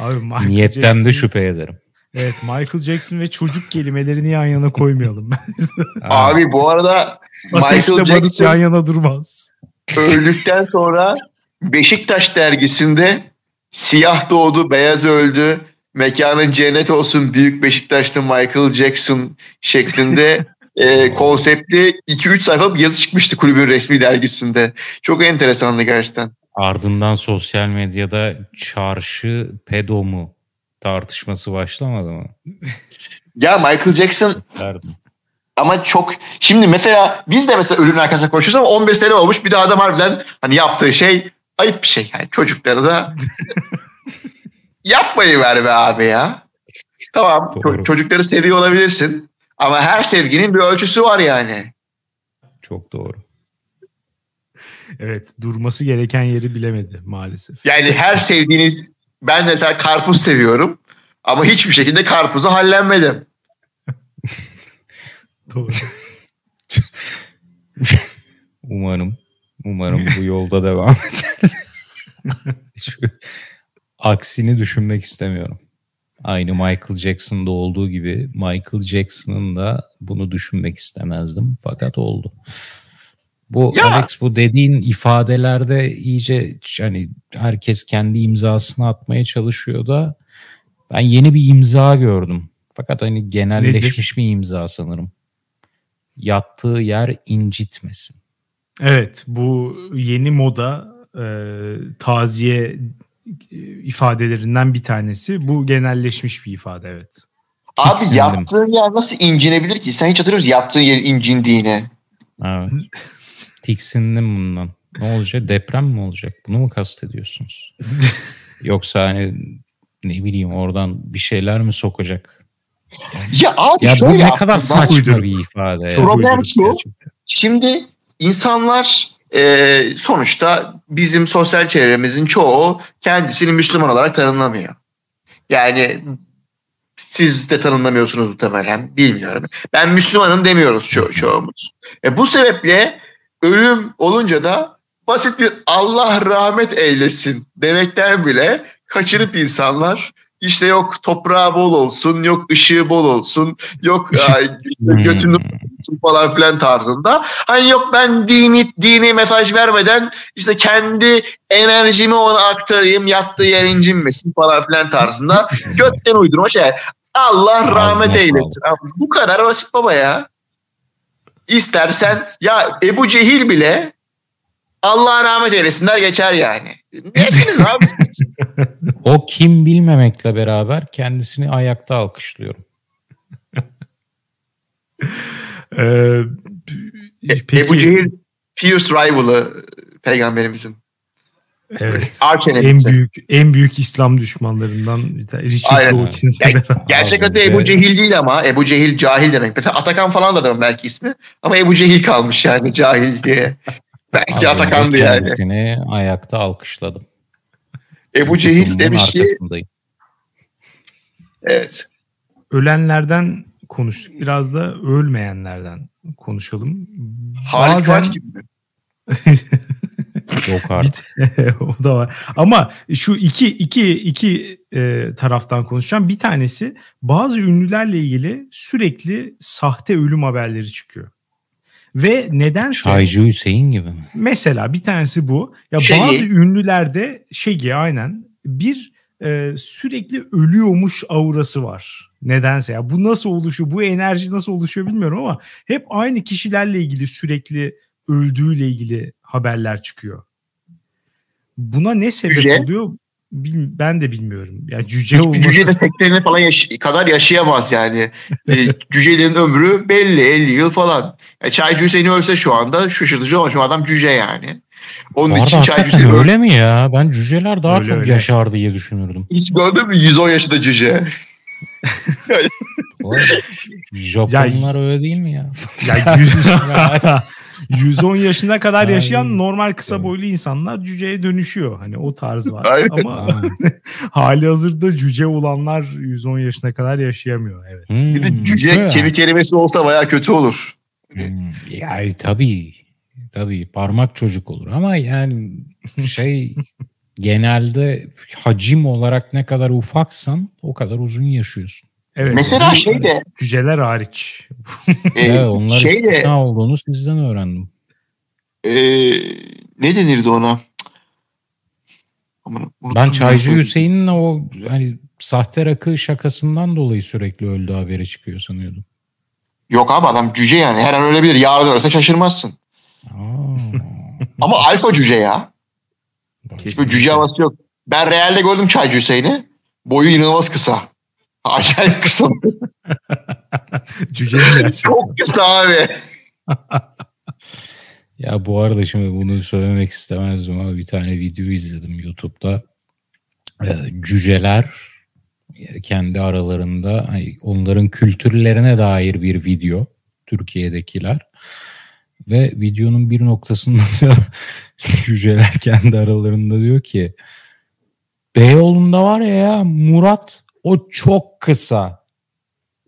Abi Michael Niyetten de şüphe ederim. Evet Michael Jackson ve çocuk kelimelerini yan yana koymayalım. Abi bu arada Michael Jackson yan yana durmaz. öldükten sonra Beşiktaş dergisinde siyah doğdu, beyaz öldü, mekanın cennet olsun büyük Beşiktaş'ta Michael Jackson şeklinde e, konseptli 2-3 sayfa bir yazı çıkmıştı kulübün resmi dergisinde. Çok enteresandı gerçekten. Ardından sosyal medyada çarşı pedo mu tartışması başlamadı mı? Ya Michael Jackson Derdim. ama çok şimdi mesela biz de mesela ölümün arkasında konuşuyoruz ama 15 sene olmuş bir de adam harbiden hani yaptığı şey ayıp bir şey. Yani çocukları da yapmayı ver be abi ya. Tamam Doğru. çocukları seviyor olabilirsin ama her sevginin bir ölçüsü var yani. Çok doğru. Evet durması gereken yeri bilemedi maalesef. Yani her sevdiğiniz ben mesela karpuz seviyorum ama hiçbir şekilde karpuzu hallenmedim. Doğru. Umarım. Umarım bu yolda devam eder. Aksini düşünmek istemiyorum. Aynı Michael Jackson'da olduğu gibi Michael Jackson'ın da bunu düşünmek istemezdim. Fakat oldu. Bu Ya. Alex bu dediğin ifadelerde iyice hani herkes kendi imzasını atmaya çalışıyor da ben yeni bir imza gördüm. Fakat hani genelleşmiş bir imza sanırım. Yattığı yer incitmesin. Evet bu yeni moda e, taziye e, ifadelerinden bir tanesi. Bu genelleşmiş bir ifade evet. Abi Tiksindim. yattığın yer nasıl incinebilir ki? Sen hiç hatırlıyor musun yattığın yerin incindiğini? Evet. Tiksindim bundan. Ne olacak? Deprem mi olacak? Bunu mu kastediyorsunuz? Yoksa hani ne bileyim oradan bir şeyler mi sokacak? Ya abi Ya bu şöyle ne kadar saçma bir ifade. Problem şu. gerçekten. Şimdi insanlar e, sonuçta bizim sosyal çevremizin çoğu kendisini Müslüman olarak tanımlamıyor. Yani siz de tanımlamıyorsunuz muhtemelen bilmiyorum. Ben Müslümanım demiyoruz ço- çoğumuz. E, bu sebeple ölüm olunca da basit bir Allah rahmet eylesin demekten bile kaçırıp insanlar işte yok toprağı bol olsun, yok ışığı bol olsun, yok ay, götünü olsun falan filan tarzında. Hani yok ben dini dini mesaj vermeden işte kendi enerjimi ona aktarayım yattığı yer incinmesin falan filan tarzında götten uydurma şey. Allah rahmet eylesin. Abi, bu kadar basit baba ya. İstersen ya Ebu Cehil bile Allah rahmet eylesin der geçer yani. Nesiniz abi siz? O kim bilmemekle beraber kendisini ayakta alkışlıyorum. Ee, peki, Ebu Cehil fierce rival'ı peygamberimizin. Evet. En büyük en büyük İslam düşmanlarından bir tane. Richard Aynen. Dawkins'le Ya- beraber. Gerçek adı Ebu Cehil değil ama Ebu Cehil cahil demek. Mesela Atakan falan da demek belki ismi. Ama Ebu Cehil kalmış yani cahil diye. Belki Atakan'dı yani. Kendisini ayakta alkışladım. Ebu Cehil demiş ki evet. Ölenlerden konuştuk. Biraz da ölmeyenlerden konuşalım. Halit Bazen- gibi? Yok artık. o da var. Ama şu iki iki iki e, taraftan konuşacağım. Bir tanesi bazı ünlülerle ilgili sürekli sahte ölüm haberleri çıkıyor. Ve nedense Çaycı Hüseyin gibi mi? mesela bir tanesi bu. Ya Şegi. bazı ünlülerde Şegi aynen bir e, sürekli ölüyormuş aurası var. Nedense ya bu nasıl oluşuyor? Bu enerji nasıl oluşuyor bilmiyorum ama hep aynı kişilerle ilgili sürekli öldüğüyle ilgili haberler çıkıyor. Buna ne sebep Cüce? oluyor? Bil- ben de bilmiyorum. Ya cüce Hiçbir olması cüce de seklerini falan yaş- kadar yaşayamaz yani. E, cücelerin ömrü belli 50 yıl falan. E, Çaycı Hüseyin ölse şu anda şaşırtıcı ama şu adam cüce yani. Onun Bu arada için Çaycı Hüseyin öyle mi ya? Ben cüceler daha Öyle, çok öyle. yaşar diye düşünürdüm. Hiç gördün mü 110 yaşında cüce? Japonlar öyle değil mi ya? Ya yüz- 110 yaşına kadar Aynen. yaşayan normal kısa boylu insanlar cüceye dönüşüyor. Hani o tarz var. Aynen. Ama Aynen. hali hazırda cüce olanlar 110 yaşına kadar yaşayamıyor. Evet. Bir de Hmm, cüce güzel. kemik kelimesi olsa baya kötü olur. Hmm, Yani tabii tabii parmak çocuk olur ama yani şey genelde hacim olarak ne kadar ufaksan o kadar uzun yaşıyorsun. Evet. Mesela şey de Cüceler hariç. e, Evet, onlar şey de olduğunu sizden öğrendim. e, ne denirdi ona? Aman, unuttum Ben ya. Çaycı Hüseyin'in o hani sahte rakı şakasından dolayı sürekli öldü haberi çıkıyor sanıyordum. Yok abi adam cüce yani. Her an ölebilir. Yarın ölse şaşırmazsın. Ama alfa cüce ya. Kesin. Böyle cüce havası yok. Ben realde gördüm Çaycı Hüseyin'i. Boyu inanılmaz kısa. Acayip kısa. Cüce mi gerçekten? Çok kısa abi. Ya bu arada şimdi bunu söylemek istemezdim ama bir tane video izledim YouTube'da. Ee, cüceler kendi aralarında hani onların kültürlerine dair bir video Türkiye'dekiler ve videonun bir noktasında da cüceler kendi aralarında diyor ki Beyoğlu'nda var ya, ya Murat o çok kısa.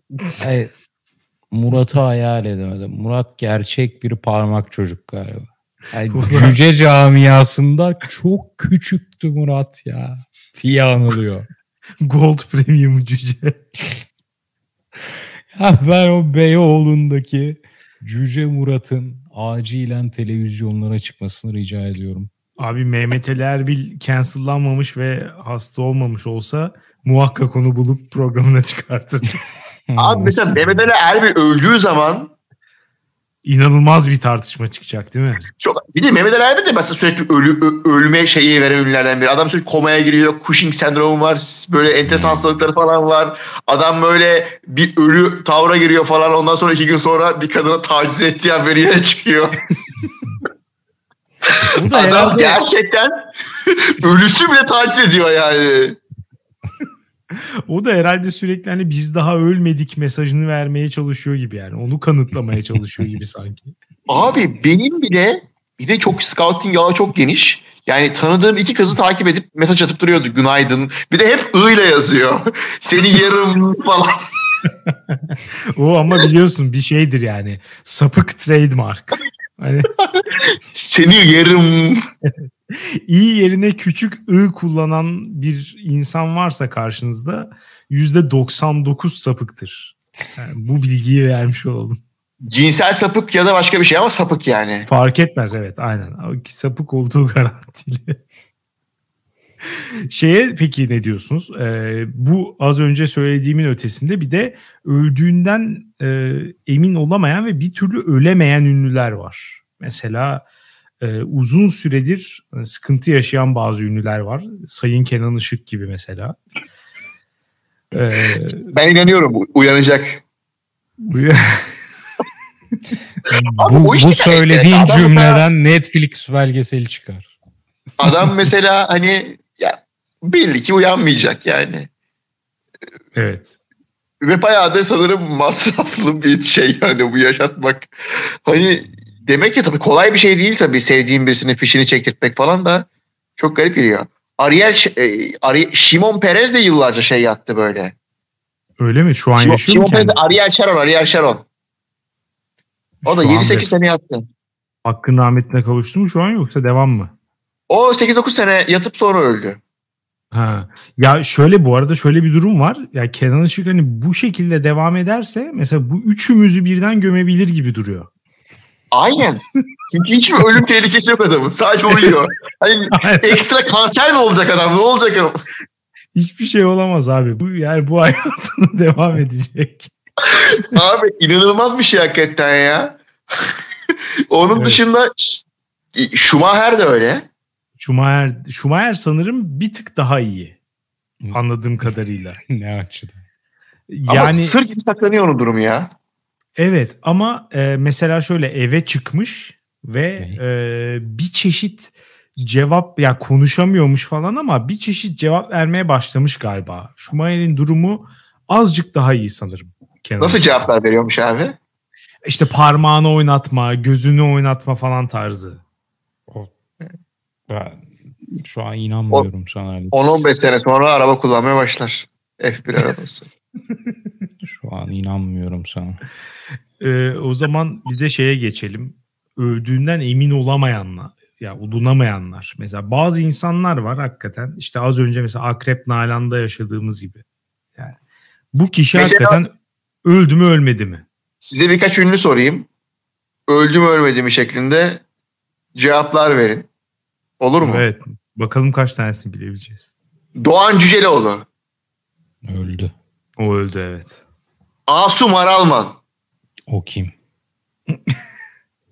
Yani Murat'ı hayal edemedim. Murat gerçek bir parmak çocuk galiba. Yani cüce camiasında çok küçüktü Murat ya. diye anılıyor. Gold Premium cüce. Ya ben o Beyoğlu'ndaki Cüce Murat'ın acilen televizyonlara çıkmasını rica ediyorum. Abi Mehmet Ali Erbil cancellanmamış ve hasta olmamış olsa muhakkak onu bulup programına çıkartır. Abi mesela Mehmet Ali Erbil öldüğü zaman İnanılmaz bir tartışma çıkacak değil mi? çok bir de Mehmet Ali Erbil de mesela sürekli ölü, ö- ölüme şeyi veren ünlülerden biri. Adam sürekli komaya giriyor. Cushing sendromu var. Böyle enteresan hastalıkları falan var. Adam böyle bir ölü tavra giriyor falan. Ondan sonra iki gün sonra bir kadına taciz ettiği haberiyle çıkıyor. O da Adam herhalde gerçekten ölüsü bile taciz ediyor yani. o da herhalde sürekli hani biz daha ölmedik mesajını vermeye çalışıyor gibi yani. Onu kanıtlamaya çalışıyor gibi sanki. Abi benim bile bir de çok scouting ağı çok geniş. Yani tanıdığım iki kızı takip edip mesaj atıp duruyordu günaydın. Bir de hep I ile yazıyor. Seni yarım falan. O ama biliyorsun bir şeydir yani. Sapık trademark. Hani Seni yarım. İyi yerine küçük ı kullanan bir insan varsa karşınızda %99 sapıktır. Yani bu bilgiyi vermiş olalım. Cinsel sapık ya da başka bir şey ama sapık yani. Fark etmez evet aynen. Sapık olduğu garantili. Şeye peki ne diyorsunuz? Ee, bu az önce söylediğimin ötesinde bir de öldüğünden e, emin olamayan ve bir türlü ölemeyen ünlüler var. Mesela e, uzun süredir e, sıkıntı yaşayan bazı ünlüler var. Sayın Kenan Işık gibi mesela. Ee, Ben inanıyorum uyanacak. bu- Abi bu, işte bu söylediğin. Adam cümleden Netflix belgeseli çıkar. Adam mesela hani ya belli ki uyanmayacak yani. evet. Ve bayağı da sanırım masraflı bir şey yani bu yaşatmak. Hani demek ki tabii kolay bir şey değil tabii sevdiğin birisinin fişini çektirtmek falan da çok garip geliyor. Ariel, e, Ari, Şimon Perez de yıllarca şey yattı böyle. Öyle mi? Şu an Şimon, yaşıyor Şimon mu Perez kendisi? Ariel Sharon, Ariel Sharon. O da Şu an 7-8 ve- sene yattı. Hakkın rahmetine kavuştu mu şu an yoksa devam mı? O 8-9 sene yatıp sonra öldü. Ha. Ya şöyle bu arada şöyle bir durum var. Ya Kenan Işık hani bu şekilde devam ederse mesela bu üçümüzü birden gömebilir gibi duruyor. Aynen. Çünkü hiçbir ölüm tehlikesi yok adamın. Sadece uyuyor. Hani ekstra kanser mi olacak adam? Ne olacak adam? Hiçbir şey olamaz abi. Bu yani bu hayatına devam edecek. Abi inanılmaz bir şey hakikaten ya. Onun Evet. dışında Schumacher de öyle. Schumacher, Schumacher sanırım bir tık daha iyi. Anladığım kadarıyla. ne açıdan? Ama Yani sır gibi saklanıyor onun durumu ya. Evet ama e, mesela şöyle eve çıkmış ve e, bir çeşit cevap ya konuşamıyormuş falan ama bir çeşit cevap vermeye başlamış galiba. Schumacher'in durumu azıcık daha iyi sanırım. Kenan Nasıl cevaplar veriyormuş abi? İşte parmağını oynatma, gözünü oynatma falan tarzı. Ben şu an inanmıyorum sana. Alex. 10-15 sene sonra araba kullanmaya başlar. F1 arabası. Şu an inanmıyorum sana. Ee, o zaman bir de şeye geçelim. Öldüğünden emin olamayanlar, ya olunamayanlar. Mesela bazı insanlar var hakikaten. İşte az önce mesela Akrep Nalan'da yaşadığımız gibi. Yani Bu kişi Mesela- hakikaten öldü mü ölmedi mi? Size birkaç ünlü sorayım. Öldü mü ölmedi mi şeklinde cevaplar verin. Olur mu? Evet. Bakalım kaç tanesini bilebileceğiz. Doğan Cüceloğlu. Öldü. O öldü evet. Asum Aralman. O kim?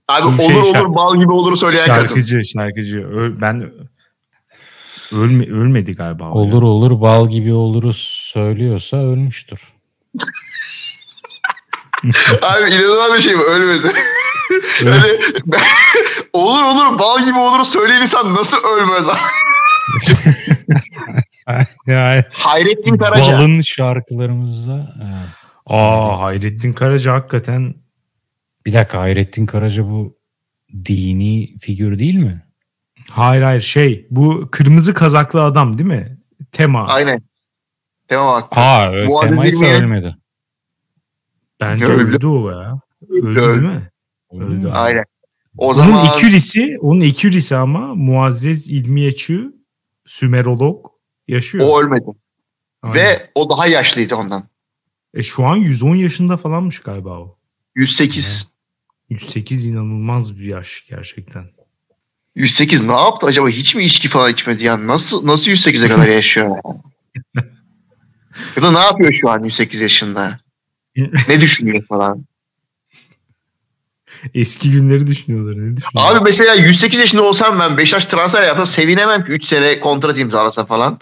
Abi Bu şey olur şarkı- olur bal gibi olur söyleyen kadın. Şarkıcı, şarkıcı. Öl- ben ölme, ölmedi galiba. o ya. Olur olur bal gibi oluruz söylüyorsa ölmüştür. Abi inanılmaz bir şey bu ölmedi. Hani ben- olur olur bal gibi olur söyleyen insan nasıl ölmez abi? Yani Hayrettin Karaca. balın şarkılarımızda evet. Aa Hayrettin Karaca hakikaten Bir dakika Hayrettin Karaca bu dini figür değil mi? hayır hayır şey bu kırmızı kazaklı adam değil mi? Tema. Aynen. Tamam bak. Ha evet, temaysa ölmedi. Bence Öldü. öldü o ya. Öldü Öldü. değil mi? Öldü. mi? Aynen. O Onun zaman ekürisi, onun ekürisi ama Muazzez İlmiyeçi Sümerolog yaşıyor. o ölmedi. Aynen. Ve o daha yaşlıydı ondan. E, şu an 110 yaşında falanmış galiba o. 108. 108 inanılmaz bir yaş gerçekten. 108 ne yaptı acaba? Hiç mi içki falan içmedi ya? Nasıl nasıl 108'e kadar yaşıyor? ya da ne yapıyor şu an 108 yaşında? Ne düşünüyor falan? Eski günleri düşünüyorlar. Ne düşünüyorlar? Abi mesela 108 yaşında olsam ben Beşiktaş transfer yapsa sevinemem ki 3 sene kontrat imzalasa falan.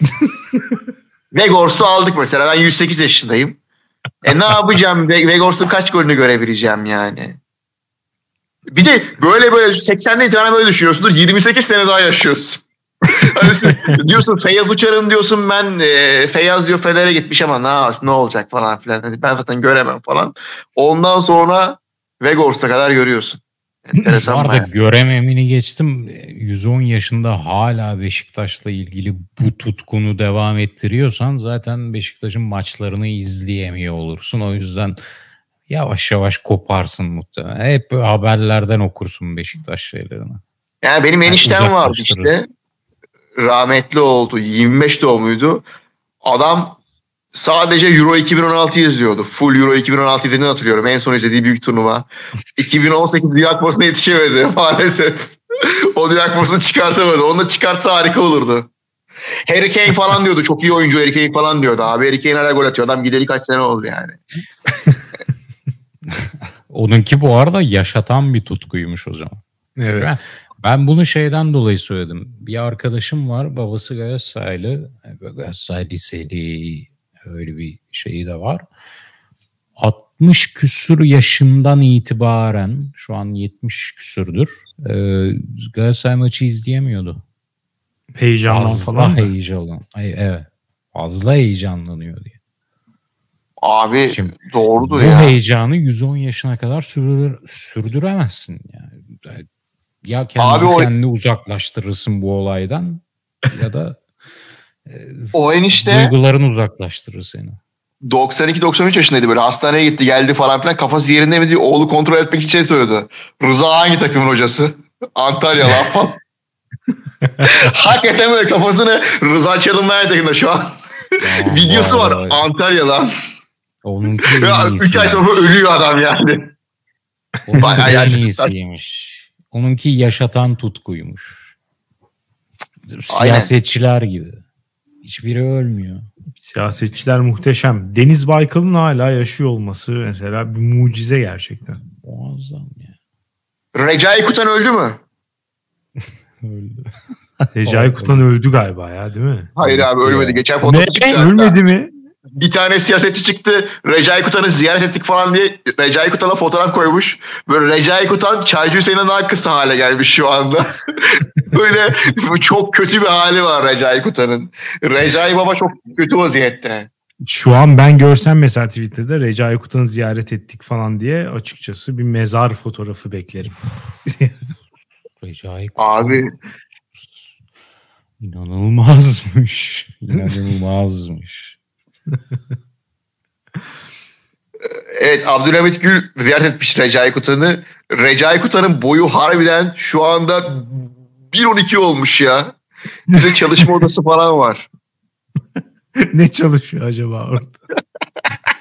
Vegors'u aldık mesela. Ben 108 yaşındayım. E ne yapacağım? Ve- Vegors'un kaç golünü görebileceğim yani? Bir de böyle böyle 80'den itibaren böyle düşünüyorsundur. 28 sene daha yaşıyorsun. Hani diyorsun Feyyaz Uçar'ım diyorsun ben e, Feyyaz diyor Fener'e gitmiş ama ne, ne olacak falan filan. Hani ben zaten göremem falan. Ondan sonra Vegors'a kadar görüyorsun. Enteresan Var da bayağı. görememini geçtim. 110 yaşında hala Beşiktaş'la ilgili bu tutkunu devam ettiriyorsan zaten Beşiktaş'ın maçlarını izleyemiyor olursun. O yüzden yavaş yavaş koparsın muhtemelen. Hep haberlerden okursun Beşiktaş şeylerini. Yani benim Yani eniştem vardı işte. Rahmetli oldu. 25 doğumluydu. Adam sadece Euro 2016 izliyordu. Full Euro 2016 izlediğini hatırlıyorum. En son izlediği büyük turnuva. 2018 Dünya Kupası'na yetişemedi maalesef. o Dünya Kupası'nı çıkartamadı. Onu da çıkartsa harika olurdu. Harry Kane falan diyordu. Çok iyi oyuncu Harry Kane falan diyordu. Abi Harry Kane hala gol atıyor. Adam gideri kaç sene oldu yani. Onunki bu arada yaşatan bir tutkuymuş o zaman. Evet. Ben- Ben bunu şeyden dolayı söyledim. Bir arkadaşım var babası Galatasaraylı. Böyle Galatasaray Liseli öyle bir şeyi de var. 60 küsur yaşından itibaren şu an 70 küsürdür. E, Galatasaray maçı izleyemiyordu. Heyecandan Fazla falan. mı? heyecanlan. Ay, evet. Fazla heyecanlanıyor diye. Abi Şimdi doğrudur Bu ya. heyecanı 110 yaşına kadar sürdür, sürdüremezsin yani. Ya kendi Abi o- kendini uzaklaştırırsın bu olaydan ya da O enişte duyguların uzaklaştırır seni. 92-93 yaşındaydı böyle hastaneye gitti geldi falan filan kafası yerinde mi diye oğlu kontrol etmek için şey söyledi. Rıza hangi takımın hocası? Antalya lan falan. Hakikaten böyle kafasını Rıza Çalınmaya takımda şu an. Videosu var. Antalya lan. Onunki Ya 3 ay sonra ölüyor adam yani. Onunki Bayağı en iyisiymiş. Onunki yaşatan tutkuymuş. Siyasetçiler gibi. Hiçbiri ölmüyor. Siyasetçiler muhteşem. Deniz Baykal'ın hala yaşıyor olması mesela bir mucize gerçekten. Muazzam ya. Recai Kutan öldü mü? Öldü. Recai Kutan öldü galiba ya değil mi? Hayır abi ölmedi. Geçen fotoğrafı çıktı. hatta. Ölmedi mi? Bir tane siyasetçi çıktı. Recai Kutan'ı ziyaret ettik falan diye Recai Kutan'a fotoğraf koymuş. Böyle Recai Kutan Çaycı Hüseyin'in arkası hale gelmiş şu anda. Böyle çok kötü bir hali var Recai Kutan'ın. Recai Baba çok kötü vaziyette. Şu an ben görsem mesela Twitter'da Recai Kutan'ı ziyaret ettik falan diye açıkçası bir mezar fotoğrafı beklerim. Recai Abi İnanılmazmış. İnanılmazmış. Evet Abdülhamit Gül ziyaret etmiş Recai Kutan'ı. Recai Kutan'ın boyu harbiden şu anda 1.12 olmuş ya. Bir de çalışma odası falan var. ne çalışıyor acaba orada?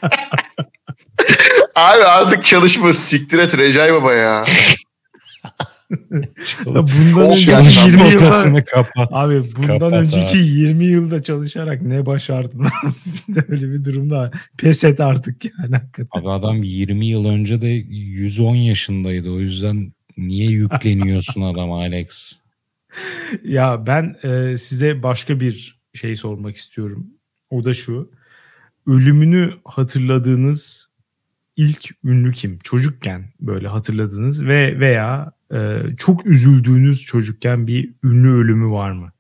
Abi artık çalışma siktir et Recai Baba ya. bundan önceki yaşlandı. 20 yılda kapat. Abi bundan Kapat önceki abi. 20 yılda çalışarak ne başardın? İşte öyle bir durumda pes et artık yani hakikaten. Abi adam 20 yıl önce de 110 yaşındaydı. O yüzden niye yükleniyorsun adam Alex? Ya ben e, size başka bir şey sormak istiyorum. O da şu. Ölümünü hatırladığınız ilk ünlü kim? Çocukken böyle hatırladığınız ve veya e, çok üzüldüğünüz çocukken bir ünlü ölümü var mı?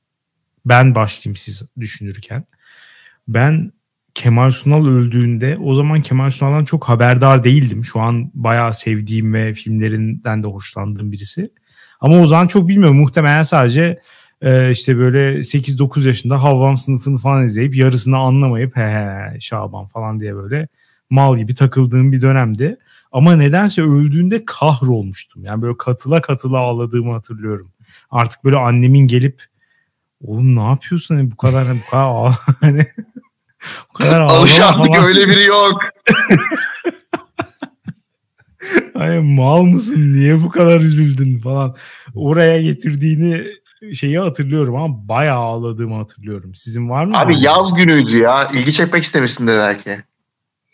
Ben başlayayım siz düşünürken. Ben Kemal Sunal öldüğünde o zaman Kemal Sunal'dan çok haberdar değildim. Şu an bayağı sevdiğim ve filmlerinden de hoşlandığım birisi. Ama o zaman çok bilmiyorum. Muhtemelen sadece e, işte böyle 8-9 yaşında Havvam sınıfını falan izleyip yarısını anlamayıp he he Şaban falan diye böyle mal gibi takıldığım bir dönemdi. Ama nedense öldüğünde kahrolmuştum. Yani böyle katıla katıla ağladığımı hatırlıyorum. Artık böyle annemin gelip oğlum ne yapıyorsun hani bu kadar bu kadar hani bu kadar Alış artık falan. öyle biri yok. Ay mal mısın niye bu kadar üzüldün falan. Oraya getirdiğini şeyi hatırlıyorum ama bayağı ağladığımı hatırlıyorum. Sizin var mı? Abi yaz bir- günüydü ya. İlgi çekmek istemişsindir belki.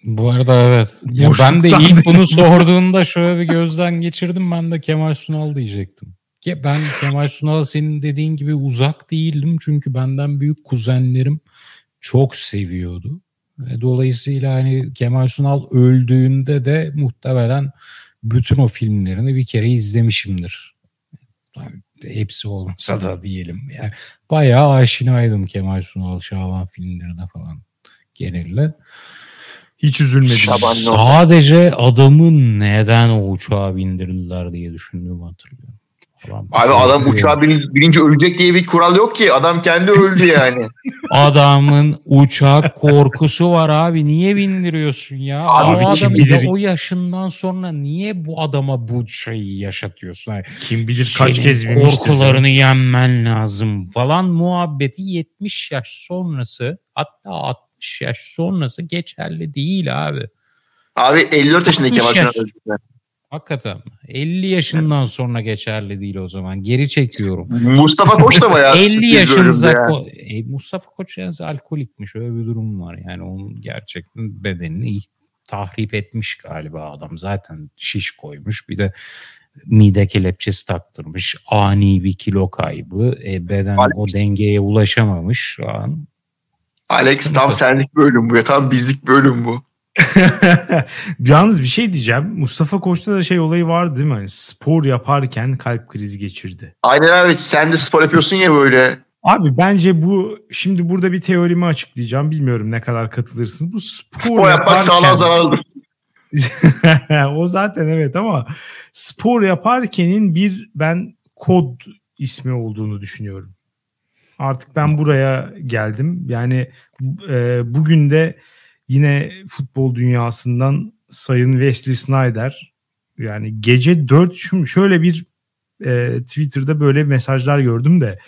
Bu arada evet. Ya ben de ilk bunu sorduğunda şöyle bir gözden geçirdim. Ben de Kemal Sunal diyecektim. Ki ben Kemal Sunal'a senin dediğin gibi uzak değildim. Çünkü benden büyük kuzenlerim çok seviyordu. Ve dolayısıyla hani Kemal Sunal öldüğünde de muhtemelen bütün o filmlerini bir kere izlemişimdir. Tabii Hepsi olmasa da diyelim. Yani bayağı aşinaydım Kemal Sunal, Şaban filmlerine falan genelde. Hiç üzülmedim. Şaban ne oldu? Sadece adamı neden o uçağa bindirdiler diye düşündüğümü hatırlıyorum. Adam, Abi adam uçağa binin- binince ölecek diye bir kural yok ki. Adam kendi öldü yani. Adamın uçak korkusu var abi. Niye bindiriyorsun ya? Abi o kim adam bilir- o yaşından sonra niye bu adama bu şeyi yaşatıyorsun? Yani Kim bilir kaç senin kez binmiştir. korkularını yenmen lazım falan muhabbeti 70 yaş sonrası hatta 60 yaş sonrası geçerli değil abi. Abi 54 yaşındaki Kemal 60 yaş. Sunal. Hakikaten. 50 yaşından sonra geçerli değil o zaman. Geri çekiyorum. Mustafa Koç da bayağı 50 sürpriz yaşınıza ko- e, Mustafa Koç yalnız alkolikmiş. Öyle bir durum var. Yani onun gerçekten bedenini tahrip etmiş galiba adam. Zaten şiş koymuş. Bir de mide kelepçesi taktırmış. Ani bir kilo kaybı. E, beden Alex- o dengeye ulaşamamış şu an. Alex tam senlik bölüm bu ya. Tam bizlik bölüm bu. Yalnız bir şey diyeceğim. Mustafa Koç'ta da şey olayı vardı değil mi? Hani spor yaparken kalp krizi geçirdi. Aynen abi sen de spor yapıyorsun ya böyle. Abi bence bu şimdi burada bir teorimi açıklayacağım. Bilmiyorum ne kadar katılırsınız. Bu spor, Spor yapmak sağlığa yaparken- zararlıdır. o zaten evet ama spor yaparkenin bir ben kod ismi olduğunu düşünüyorum. Artık ben buraya geldim. Yani e, bugün de yine futbol dünyasından Sayın Wesley Snyder yani gece 4 şimdi şöyle bir e, Twitter'da böyle mesajlar gördüm de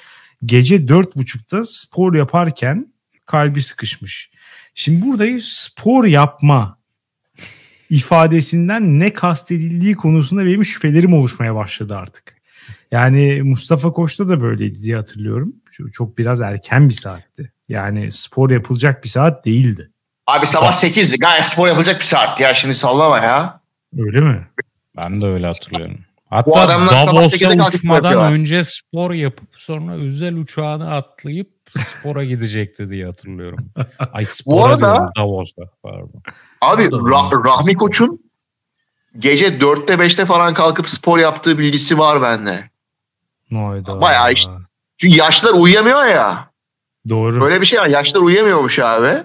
gece dört buçukta spor yaparken kalbi sıkışmış. Şimdi burada spor yapma ifadesinden ne kastedildiği konusunda benim şüphelerim oluşmaya başladı artık. Yani Mustafa Koç'ta da böyleydi diye hatırlıyorum. Şu Çok biraz erken bir saatti. Yani spor yapılacak bir saat değildi. Abi sabah 8'di. Gayet spor yapılacak bir saat ya. Şimdi sallama ya. Öyle mi? Ben de öyle hatırlıyorum. Bu Hatta Davos'a 8'de kalkıp uçmadan önce spor yapıp sonra özel uçağına atlayıp spora gidecekti diye hatırlıyorum. Ay spora arada- diyorum Davos'a pardon. Abi Ra-. Rahmi Koç'un gece 4'te 5'te falan kalkıp spor yaptığı bilgisi var bende. Hayda. Bayağı işte. Çünkü yaşlılar uyuyamıyor ya. Doğru. Böyle bir şey var. Yaşlılar uyuyamıyormuş abi.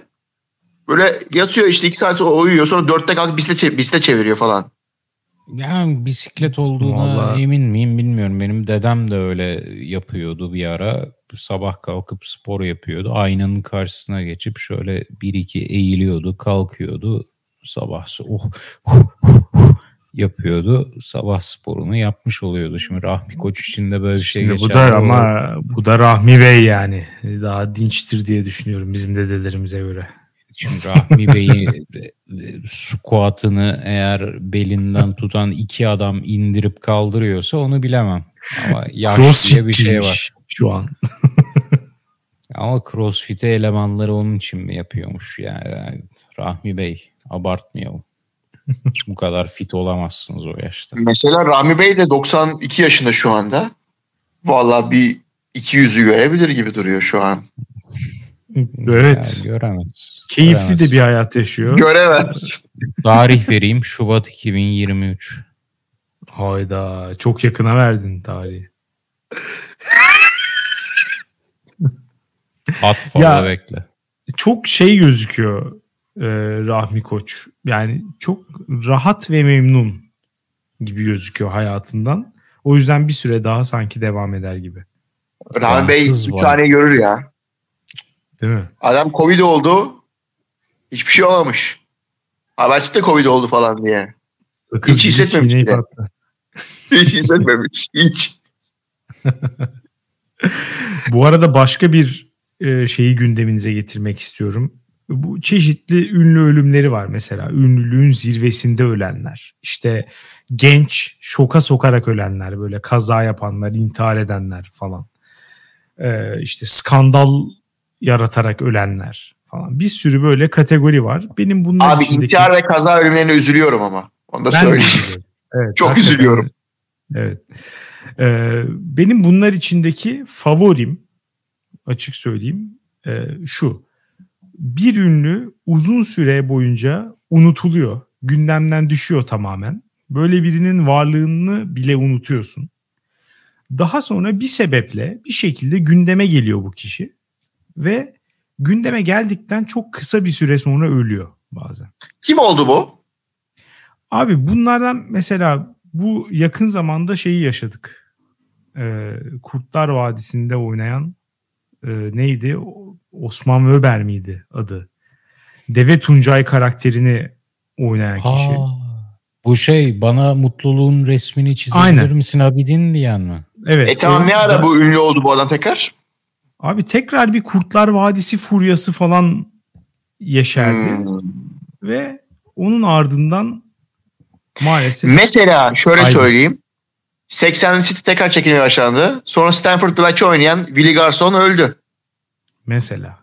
Böyle yatıyor işte 2 saat uyuyor sonra 4'te kalkıp bisiklet, çe- bisiklet çeviriyor falan. Yani bisiklet olduğuna Vallahi- emin miyim bilmiyorum. Benim dedem de öyle yapıyordu bir ara. Sabah kalkıp spor yapıyordu. Aynanın karşısına geçip şöyle bir iki eğiliyordu, kalkıyordu. Sabah oh, yapıyordu. Sabah sporunu yapmış oluyordu. Şimdi Rahmi Koç için de böyle şey Şimdi bu da ama olur. bu da Rahmi Bey yani. Daha dinçtir diye düşünüyorum bizim dedelerimize göre. Şimdi Rahmi Bey'i e, e, squat'ını eğer belinden tutan iki adam indirip kaldırıyorsa onu bilemem. Ama yaş diye bir şey var. Şu an. Ama CrossFit'e elemanları onun için mi yapıyormuş yani, yani Rahmi Bey abartmayalım. Bu kadar fit olamazsınız o yaşta. Mesela Rami Bey de 92 yaşında şu anda. Vallahi bir 200'ü görebilir gibi duruyor şu an. Evet. Yani göremez. Keyifli göremez. de bir hayat yaşıyor. Göremez. Tarih vereyim Şubat 2023. Hayda çok yakına verdin tarihi. At falan Ya- bekle. Çok şey gözüküyor e, Rahmi Koç. Yani çok rahat ve memnun gibi gözüküyor hayatından. O yüzden bir süre daha sanki devam eder gibi. Rami Bey Bağımsız 3 var. tane görür ya. Değil mi? Adam Covid oldu. Hiçbir şey olmamış. Çıktı Covid oldu falan diye. Sakız Hiç hissetmemiş. Hiç hissetmemiş. Hiç. Bu arada başka bir e, şeyi gündeminize getirmek istiyorum. Bu çeşitli ünlü ölümleri var mesela. Ünlülüğün zirvesinde ölenler. İşte genç şoka sokarak ölenler. Böyle kaza yapanlar, intihar edenler falan. Ee, işte skandal yaratarak ölenler falan. Bir sürü böyle kategori var. Benim bunlar Abi içindeki... intihar ve kaza ölümlerine üzülüyorum ama. Onu da Ben söyleyeyim. Evet, Çok üzülüyorum. Evet. Ee, benim bunlar içindeki favorim açık söyleyeyim e, şu. Bir ünlü uzun süre boyunca unutuluyor. Gündemden düşüyor tamamen. Böyle birinin varlığını bile unutuyorsun. Daha sonra bir sebeple bir şekilde gündeme geliyor bu kişi ve gündeme geldikten çok kısa bir süre sonra ölüyor bazen. Kim oldu bu? Abi bunlardan mesela bu yakın zamanda şeyi yaşadık. Ee, Kurtlar Vadisi'nde oynayan e, neydi? Osman Wöber miydi adı? Deve Tuncay karakterini oynayan kişi. Ha, bu şey bana mutluluğun resmini çizebilir misin Abidin diyen mi? Evet. E tamam ne ara da- bu ünlü oldu bu adam tekrar? Abi tekrar bir Kurtlar Vadisi furyası falan yeşerdi Hmm. ve onun ardından maalesef Mesela şöyle Aynen. söyleyeyim. 80 City tekrar çekilmeye başlandı. Sonra Stanford Bridge'ı oynayan Willie Garson öldü. Mesela.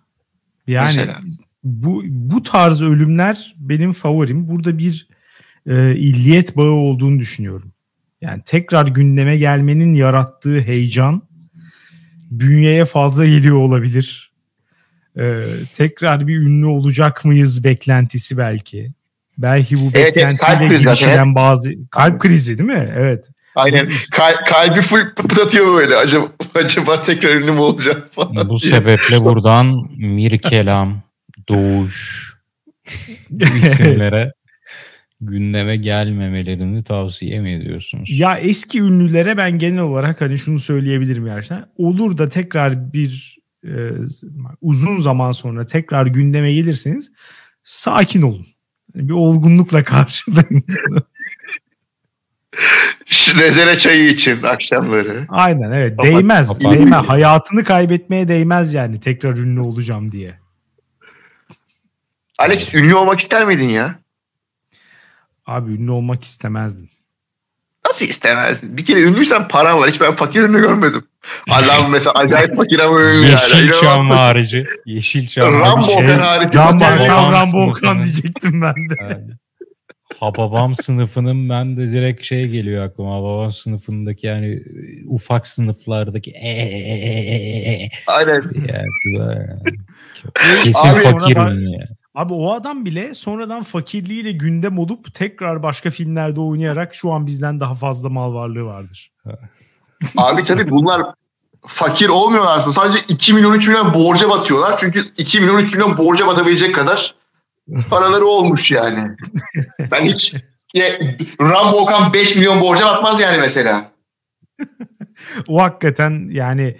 Yani Mesela. bu bu tarz ölümler benim favorim. Burada bir e, illiyet bağı olduğunu düşünüyorum. Yani tekrar gündeme gelmenin yarattığı heyecan bünyeye fazla geliyor olabilir. E, tekrar bir ünlü olacak mıyız beklentisi belki. Belki bu Evet, evet, beklentiyle krizi zaten, girişilen bazı kalp krizi değil mi? Evet. Aynen. Kal- kalbi full pıtlatıyor böyle. Acaba, acaba tekrar ünlü mü olacak falan. Bu diye. sebeple buradan Mirkelam, Doğuş bu isimlere gündeme gelmemelerini tavsiye mi ediyorsunuz? Ya eski ünlülere ben genel olarak hani şunu söyleyebilirim gerçekten. Olur da tekrar bir e, uzun zaman sonra tekrar gündeme gelirseniz sakin olun. Bir olgunlukla karşılayın. Rezene çayı için akşamları. Aynen evet Kapat- değmez. kapat. Değmez. Hayatını kaybetmeye değmez yani tekrar ünlü olacağım diye. Alex ünlü olmak ister miydin ya? Abi ünlü olmak istemezdim. Nasıl istemezdin? Bir kere ünlüysen paran var. Hiç ben fakir ünlü görmedim. Allah'ım mesela acayip fakir ama ünlü yani. Yeşilçam İnanılmaz. harici. Yeşilçam Rambo harici. Okan harici. Rambo, tam Babam Rambo Okan diyecektim ben de. Hababam sınıfının ben de direkt şey geliyor aklıma. Hababam sınıfındaki yani ufak sınıflardaki e, e, e, e, e, e, Aynen. yani. Kesin Abi fakir ona bak- ünlü ya. Abi o adam bile sonradan fakirliğiyle gündem olup tekrar başka filmlerde oynayarak şu an bizden daha fazla mal varlığı vardır. Abi tabii bunlar fakir olmuyorlar aslında. Sadece 2 milyon 3 milyon borca batıyorlar. Çünkü 2 milyon 3 milyon borca batabilecek kadar paraları olmuş yani. Ben hiç ya, Rambo Okan 5 milyon borca batmaz yani mesela. O hakikaten yani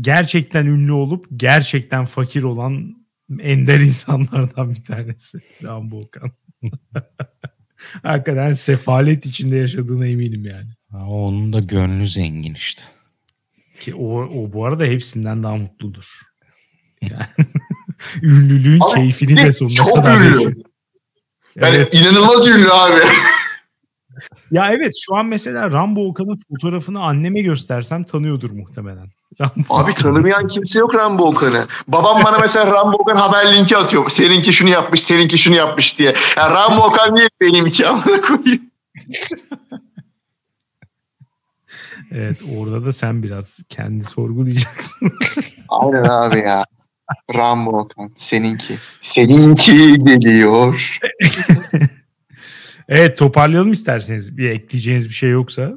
gerçekten ünlü olup gerçekten fakir olan ender insanlardan bir tanesi. Rambo Okan. Hakikaten sefalet içinde yaşadığına eminim yani. Ha, onun da gönlü zengin işte. Ki o, o bu arada hepsinden daha mutludur. Yani, ünlülüğün Ama keyfini de sonuna kadar ünlü. Yani Evet. inanılmaz ünlü abi. Ya evet şu an mesela Rambo Okan'ın fotoğrafını anneme göstersem tanıyordur muhtemelen. Rambo Abi tanımayan kimse yok Rambo Okan'ı. Babam bana mesela Rambo Okan haber linki atıyor. Seninki şunu yapmış, seninki şunu yapmış diye. Ya Rambo Okan niye benim iki amına koyayım? Evet orada da sen biraz kendi sorgulayacaksın. Aynen abi ya. Rambo Okan seninki. Seninki geliyor. evet toparlayalım isterseniz. Bir ekleyeceğiniz bir şey yoksa.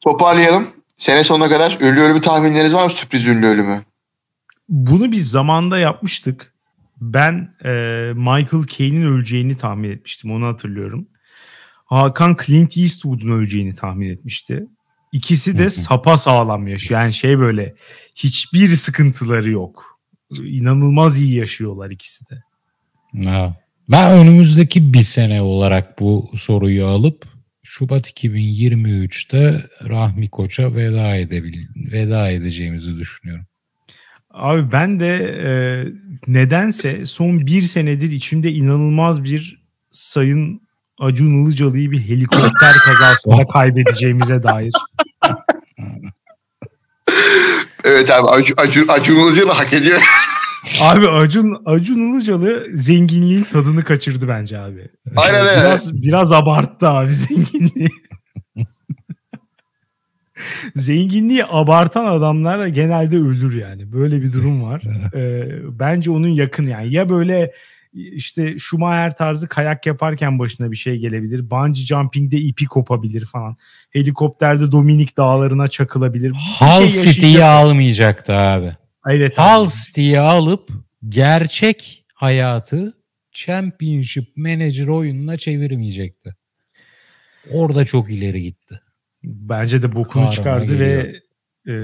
Toparlayalım. Sene sonuna kadar ünlü ölümü tahminleriniz var mı? Sürpriz ünlü ölümü. Bunu biz zamanda yapmıştık. Ben e, Michael Caine'in öleceğini tahmin etmiştim. Onu hatırlıyorum. Hakan Clint Eastwood'un öleceğini tahmin etmişti. İkisi de sapa sağlam yaşıyor. Yani şey böyle hiçbir sıkıntıları yok. İnanılmaz iyi yaşıyorlar ikisi de. Ha. Ben önümüzdeki bir sene olarak bu soruyu alıp Şubat 2023'te Rahmi Koç'a veda edebil veda edeceğimizi düşünüyorum. Abi ben de e, nedense son bir senedir içimde inanılmaz bir sayın Acun Ilıcalı'yı bir helikopter kazasında kaybedeceğimize dair. Evet abi Acun, Acun, Acun Ilıcalı hak ediyor. Abi Acun Acun Ilıcalı zenginliğin tadını kaçırdı bence abi. Aynen öyle. Biraz biraz abarttı abi zenginliği. zenginliği abartan adamlar da genelde ölür yani. Böyle bir durum var. Ee, bence onun yakın yani. Ya böyle işte Schumacher tarzı kayak yaparken başına bir şey gelebilir. Bungee jumping'de ipi kopabilir falan. Helikopterde Dominik dağlarına çakılabilir. Bir Hull şey City'yi almayacaktı abi. Evet. Hull City'yi alıp gerçek hayatı Championship Manager oyununa çevirmeyecekti. Orada çok ileri gitti. Bence de bokunu Karma çıkardı geliyor. ve e,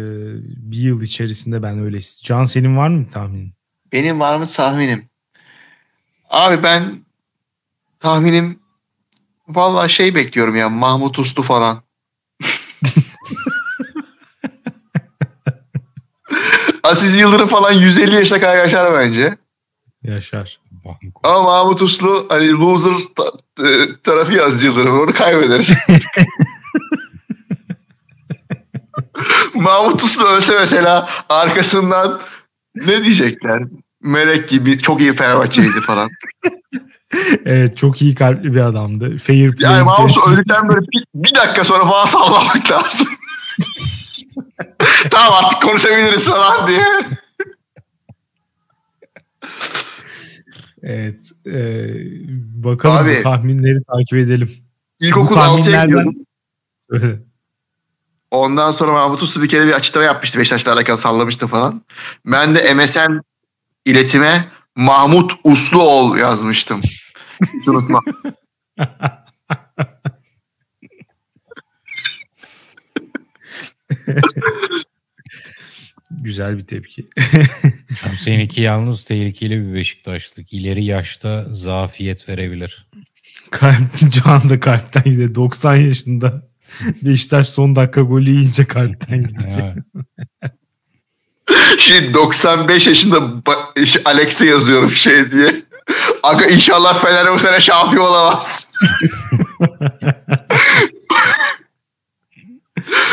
bir yıl içerisinde ben öyle. Can senin var mı tahminin? Benim var mı tahminim? Abi ben tahminim vallahi şey bekliyorum ya Mahmut Uslu falan. Aziz Yıldırım falan 150 yaşına kadar yaşar bence. Yaşar. Ama Mahmut Uslu hani loser ta- e, tarafı ya Aziz Yıldırım onu kaybederiz. Mahmut Uslu ölse mesela arkasından ne diyecekler? Melek gibi çok iyi Fenerbahçeliydi falan. Evet çok iyi kalpli bir adamdı. Fair play. Yani Mahmut öldükten böyle bir, bir dakika sonra falan sallamak lazım. tamam artık konuşabiliriz falan diye. Evet. e, bakalım Abi, bu tahminleri takip edelim. İlkokul Bu 6'ya tahminlerden- gidiyordum. Ondan sonra Mahmut Uslu bir kere bir açıklama yapmıştı. Beşiktaş'la alakalı sallamıştı falan. Ben de MSN iletime Mahmut Usluoğlu yazmıştım. Hiç unutma. Güzel bir tepki. Seninki yalnız tehlikeli bir Beşiktaşlık. İleri yaşta zafiyet verebilir. Kalp, Can da kalpten gidiyor. 90 yaşında. Beşiktaş son dakika golü yiyince kalpten gidecek. Şimdi 95 yaşında şey, Alex'e yazıyorum şey diye. Aga inşallah Fener bu sene şampiyon olamaz.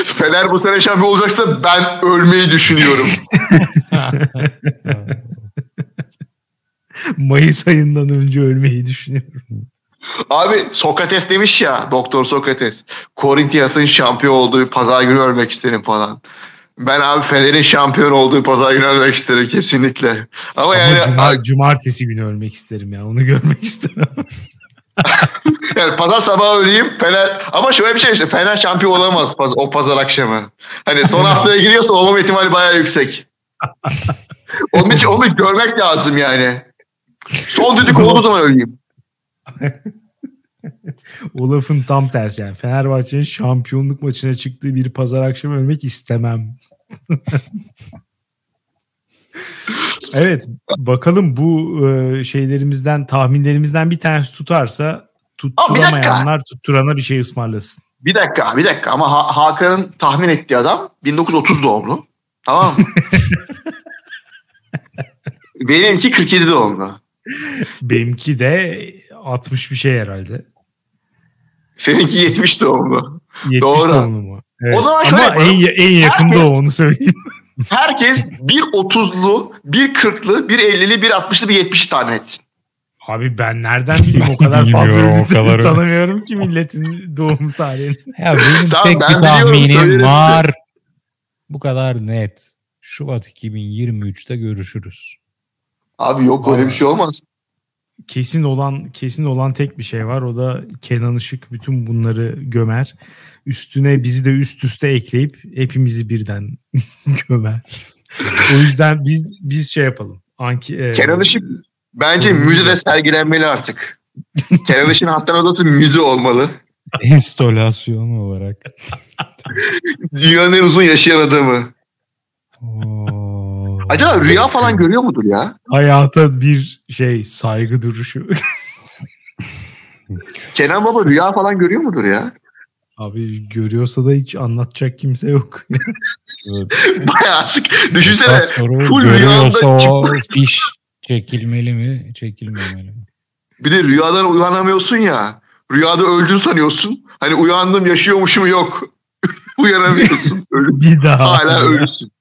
Fener bu sene şampiyon olacaksa ben ölmeyi düşünüyorum. Mayıs ayından önce ölmeyi düşünüyorum. Abi Sokrates demiş ya Doktor Sokrates. Korintiyas'ın şampiyon olduğu pazar günü ölmek isterim falan. Ben abi Fener'in şampiyon olduğu pazar günü ölmek isterim kesinlikle. Ama yani, Ama cuma- cumartesi günü ölmek isterim ya. Onu görmek istemem. yani pazar sabahı öleyim Fener. Ama şöyle bir şey işte Fener şampiyon olamaz paz- o pazar akşamı. Hani son haftaya giriyorsa olmama ihtimali bayağı yüksek. Onun için onu görmek lazım yani. Son düdük olduğu zaman öleyim. O lafın tam tersi yani. Fenerbahçe'nin şampiyonluk maçına çıktığı bir pazar akşamı ölmek istemem. evet bakalım bu e, şeylerimizden tahminlerimizden bir tanesi tutarsa Tutturamayanlar tutturana bir şey ısmarlasın. Bir dakika bir dakika ama ha- Hakan'ın tahmin ettiği adam 1930 doğumlu. Tamam mı? Benimki 47 doğumlu. Benimki de 60 bir şey herhalde. Seninki 70 doğumlu. 70 Doğru. doğumlu mu? Evet. O zaman şöyle Ama yapalım. en, en yakında Herkes- o onu söyleyeyim. Herkes bir 30'lu, bir 40'lı, bir 50'li, bir 60'lı, bir 70'li tahmin etsin. Abi ben nereden bileyim o kadar fazla kadar. tanımıyorum ki milletin doğum tarihini. Ya benim Tamam, tek ben bir tahminim var. Bu kadar net. Şubat 2023'te görüşürüz. Abi yok öyle bir şey olmaz. Kesin olan kesin olan tek bir şey var. O da Kenan Işık bütün bunları gömer. Üstüne bizi de üst üste ekleyip hepimizi birden gömer. o yüzden biz biz şey yapalım. Anki, e, Kenan Işık bence Müze. müzede sergilenmeli artık. Kenan Işık'ın hastane odası müze olmalı. Enstolasyon olarak. Dünyanın en uzun yaşayan adamı. Oo. Acaba rüya falan görüyor mudur ya? hayata bir şey saygı duruşu. Kenan Baba rüya falan görüyor mudur ya? Abi görüyorsa da hiç anlatacak kimse yok. Bayağı sık. Düşünsene. Full görüyorsa rüyanda o iş çekilmeli mi, çekilmemeli mi? Bir de rüyadan uyanamıyorsun ya. Rüyada öldün sanıyorsun. Hani uyandım yaşıyormuşum yok. Uyanamıyorsun. Bir daha. Hala ölüsün.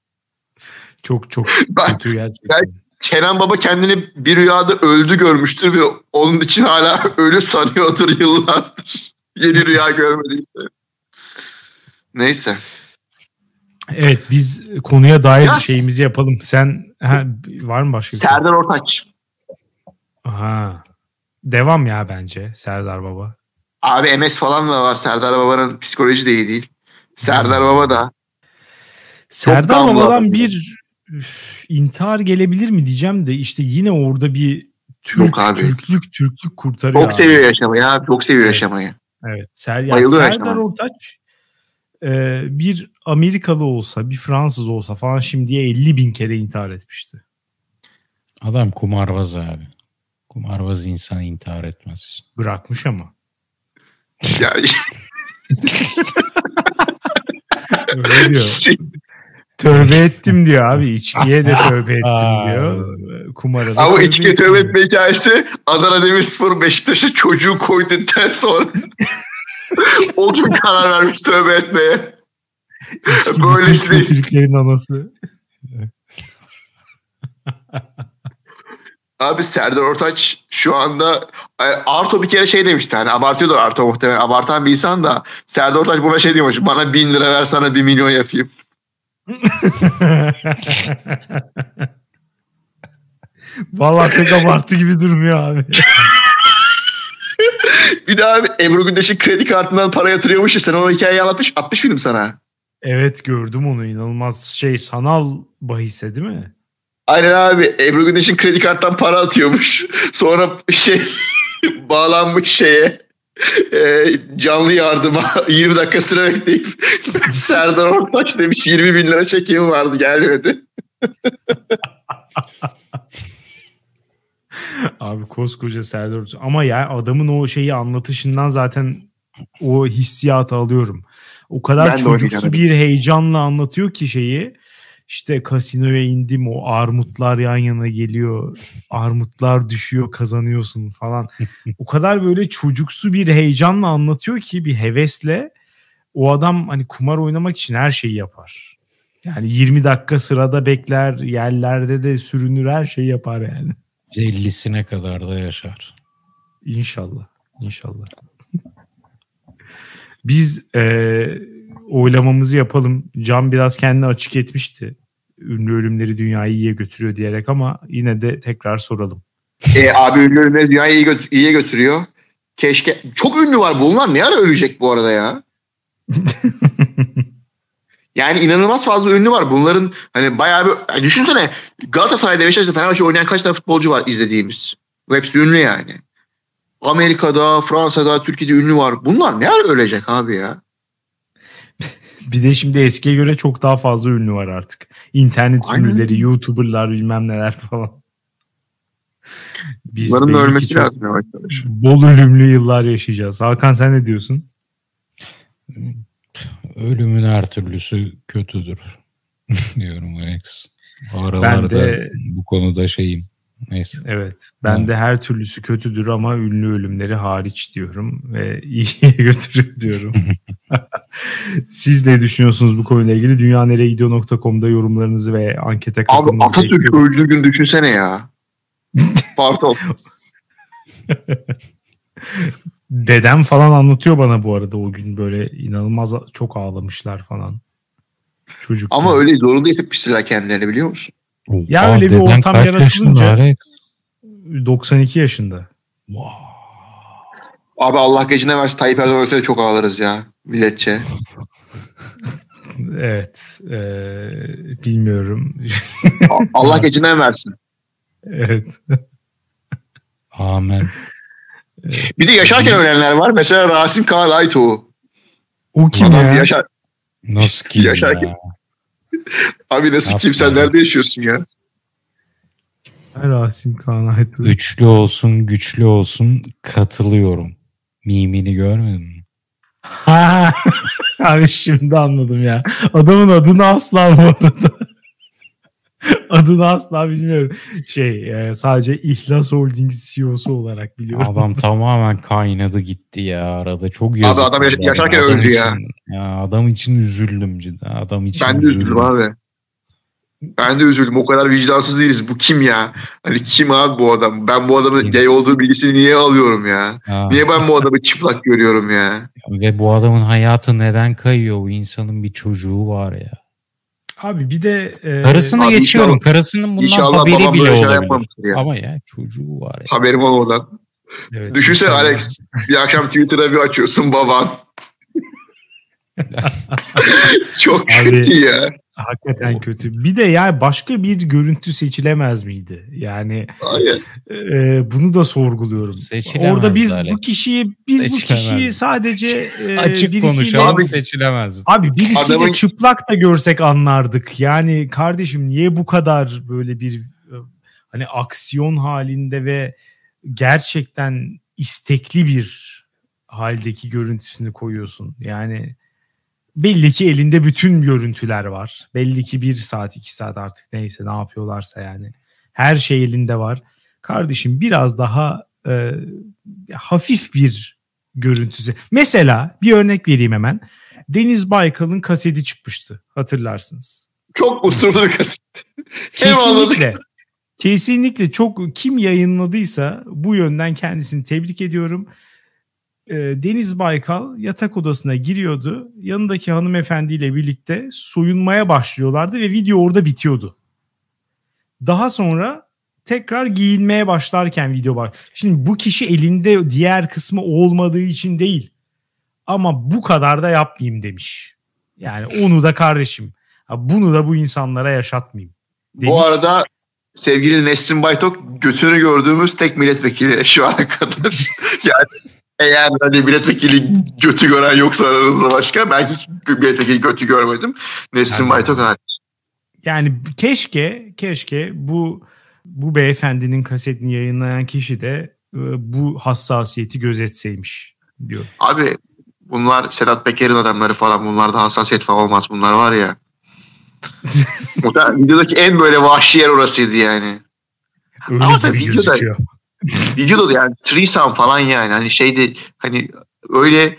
Çok çok Ben, kötü gerçekten. Kenan Baba kendini bir rüyada öldü görmüştür ve onun için hala ölü sanıyordur yıllardır. Yeni rüya görmediyse. Neyse. Evet biz konuya dair Ya- şeyimizi yapalım. Sen ha, var mı başka bir şey? Serdar Ortaç. Aha. Devam ya bence Serdar Baba. Abi MS falan da var. Serdar Baba'nın psikoloji de iyi değil. Serdar Hmm. Baba da. Serdar Baba'dan bir üf, intihar gelebilir mi diyeceğim de işte yine orada bir Türk, Yok abi. Türklük Türklük kurtarıyor. Çok abi. seviyor yaşamayı abi. Çok seviyor Evet. yaşamayı. Evet. Ser, ya Bayılıyor Serdar yaşamaya. Ortaç e, bir Amerikalı olsa bir Fransız olsa falan şimdiye 50 bin kere intihar etmişti. Adam kumarbaz abi. Kumarbaz insan intihar etmez. Bırakmış ama. Ya, Öyle diyor. Tövbe ettim diyor abi. İçkiye de tövbe ettim diyor. Kumara da Ama tövbe içkiye tövbe etme hikayesi Adana Demirspor Beşiktaş'a çocuğu koyduktan sonra o gün karar vermiş tövbe etmeye. Böylesi değil. Türklerin anası. Abi Serdar Ortaç şu anda e, Arto bir kere şey demişti hani abartıyordur Arto muhtemelen abartan bir insan da Serdar Ortaç buna şey diyormuş bana bin lira ver sana bir milyon yapayım. Vallahi pek abartı gibi durmuyor abi. Bir de abi Ebru Gündeş'in kredi kartından para yatırıyormuş ya sen o hikayeyi anlatmış atmış mıydım sana? Evet gördüm onu inanılmaz şey sanal bahise değil mi? Aynen abi Ebru Gündeş'in kredi karttan para atıyormuş. Sonra şey bağlanmış şeye e, canlı yardıma 20 dakika sıra bekleyip Serdar Ortaç demiş 20 bin lira çekimi vardı gelmedi. Abi koskoca Serdar Ortaç. Ama ya adamın o şeyi anlatışından zaten o hissiyatı alıyorum. O kadar Ben çocuksu bir heyecanla anlatıyor ki şeyi. İşte kasinoya indim o armutlar yan yana geliyor. Armutlar düşüyor kazanıyorsun falan. o kadar böyle çocuksu bir heyecanla anlatıyor ki bir hevesle o adam hani kumar oynamak için her şeyi yapar. Yani 20 dakika sırada bekler, yerlerde de sürünür her şeyi yapar yani. 50'sine kadar da yaşar. İnşallah. İnşallah. Biz e, oylamamızı yapalım. Can biraz kendini açık etmişti. Ünlü ölümleri dünyayı iyiye götürüyor diyerek ama yine de tekrar soralım. E, abi ünlü ünlü dünyayı iyi gö- iyiye götürüyor. Keşke çok ünlü var bunlar ne ara ölecek bu arada ya? Yani inanılmaz fazla ünlü var. Bunların hani bayağı bir düşünsene Galatasaray'da Beşiktaş'ta Fenerbahçe oynayan kaç tane futbolcu var izlediğimiz. Hepsi ünlü yani. Amerika'da, Fransa'da, Türkiye'de ünlü var. Bunlar ne ara ölecek abi ya? Bir de şimdi eskiye göre çok daha fazla ünlü var artık. İnternet Aynen. ünlüleri, YouTuber'lar bilmem neler falan. biz Bunların da ölmesi çok lazım yavaş yavaş. bol ölümlü yıllar yaşayacağız. Hakan sen ne diyorsun? Ölümün her türlüsü kötüdür diyorum Alex. Aralarda de- bu konuda şeyim. Neyse. Evet. Ben Evet. de her türlüsü kötüdür ama ünlü ölümleri hariç diyorum ve iyiye götürüyor diyorum. Siz ne düşünüyorsunuz bu konuyla ilgili? Dünyanereyegidiyor.com'da yorumlarınızı ve ankete Abi katılmanızı Atatürk bekliyorum. öldüğü gün düşünsene ya. Pardon. Dedem falan anlatıyor bana bu arada o gün böyle inanılmaz çok ağlamışlar falan. Çocuk. Ama öyle zorunda hissetmişler kendilerini biliyor musun? Ya Aa, öyle bir ortam yaratılınca- yaşında Alex? 92 yaşında. Abi Allah gecine versin Tayyip Erdoğan ölse de çok ağlarız ya milletçe. Evet. eee, bilmiyorum. Allah gecinden versin. evet. Amen. Bir de yaşarken ölenler var. Mesela Rasim Kaan Aytuğ. O kim Adam ya? yaşar. Nasıl ki Yaşarken- ya? Abi nasıl Yapma kim sen ya. nerede yaşıyorsun ya? Rasim Kaan Aytun. Üçlü olsun güçlü olsun katılıyorum. Mimini görmedin mi? Ha, abi şimdi anladım ya. Adamın adını asla bu arada. adını asla bilmiyorum. Şey e, sadece İhlas Holding CEO'su olarak biliyorum. Adam tamamen kaynadı gitti ya arada. Çok yazık. adam yaş- oldu yaşarken Adam öldü ya. için- ya. Adam için üzüldüm cidden. Adam için Ben de üzüldüm abi. Ben de üzüldüm. O kadar vicdansız değiliz. Bu kim ya? Hani kim abi bu adam? Ben bu adamın gay olduğu bilgisini niye alıyorum ya? Ha, Niye ben bu adamı çıplak görüyorum ya? Ve bu adamın hayatı neden kayıyor? Bu insanın bir çocuğu var ya. Abi bir de e, Karısını abi geçiyorum. inşallah- Karısının bundan İnşallah haberi bile olabilir. ya. Ama ya çocuğu var ya. Haberim olmadan. evet, Düşünsene inşallah. Alex. Bir akşam Twitter'a bir açıyorsun baban. Çok Abi- kötü ya. Hakikaten kötü. Bir de yani başka bir görüntü seçilemez miydi? Yani Hayır. e, bunu da sorguluyorum. Seçilemezdi Orada biz Alex. bu kişiyi biz bu Seçilemezdi. kişiyi sadece e, Açık birisiyle konuşalım Abi- seçilemez. Abi birisiyle Adamın- çıplak da görsek anlardık. Yani kardeşim niye bu kadar böyle bir e, hani aksiyon halinde ve gerçekten istekli bir haldeki görüntüsünü koyuyorsun? Yani belli ki elinde bütün görüntüler var. Belli ki bir saat iki saat artık neyse ne yapıyorlarsa yani. Her şey elinde var. Kardeşim biraz daha e, hafif bir görüntüsü. Mesela bir örnek vereyim hemen. Deniz Baykal'ın kaseti çıkmıştı hatırlarsınız. Çok usturlu bir kaset. Kesinlikle. Kesinlikle çok kim yayınladıysa bu yönden kendisini tebrik ediyorum. Ee, Deniz Baykal yatak odasına giriyordu. Yanındaki hanımefendiyle birlikte soyunmaya başlıyorlardı ve video orada bitiyordu. Daha sonra tekrar giyinmeye başlarken video var. Şimdi bu kişi elinde diğer kısmı olmadığı için değil. Ama bu kadar da yapmayayım demiş. Yani onu da kardeşim. Bunu da bu insanlara yaşatmayayım. Demiş. Bu arada sevgili Nesrin Baytok götünü gördüğümüz tek milletvekili şu ana kadar. yani eğer hani milletvekili götü gören yoksa aranızda başka ben hiç milletvekili götü görmedim. Nesrin Yani- Baytok hariç. Yani keşke keşke bu bu beyefendinin kasetini yayınlayan kişi de e, bu hassasiyeti gözetseymiş diyor. Abi bunlar Sedat Peker'in adamları falan bunlarda hassasiyet falan olmaz bunlar var ya. Videodaki en böyle vahşi yer orasıydı yani. Öyle Ama gibi videoda- gözüküyor. Videoda da yani threesome falan yani hani şeyde hani öyle e,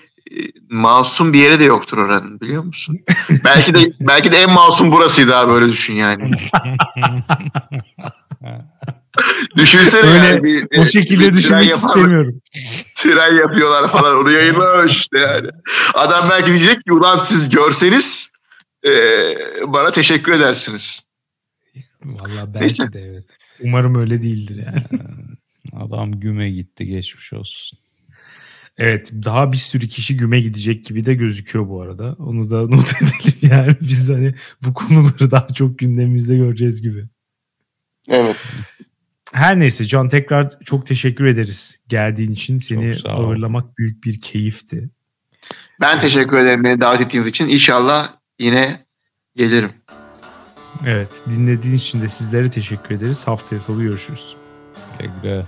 masum bir yere de yoktur oranın biliyor musun? belki de belki de en masum burasıydı abi öyle düşün yani. Düşünsene Öyle, yani bir, O şekilde bir düşünmek yapar- istemiyorum. Tren yapıyorlar falan onu yayınlamamış işte yani. Adam belki diyecek ki ulan siz görseniz e, bana teşekkür edersiniz. Vallahi belki Neyse. de evet. Umarım öyle değildir yani. Adam güme gitti geçmiş olsun. Evet daha bir sürü kişi güme gidecek gibi de gözüküyor bu arada. Onu da not edelim yani biz hani bu konuları daha çok gündemimizde göreceğiz gibi. Evet. Her neyse Can tekrar çok teşekkür ederiz geldiğin için. Seni ağırlamak büyük bir keyifti. Ben teşekkür ederim beni davet ettiğiniz için. İnşallah yine gelirim. Evet dinlediğiniz için de sizlere teşekkür ederiz. Haftaya salı görüşürüz. Jakby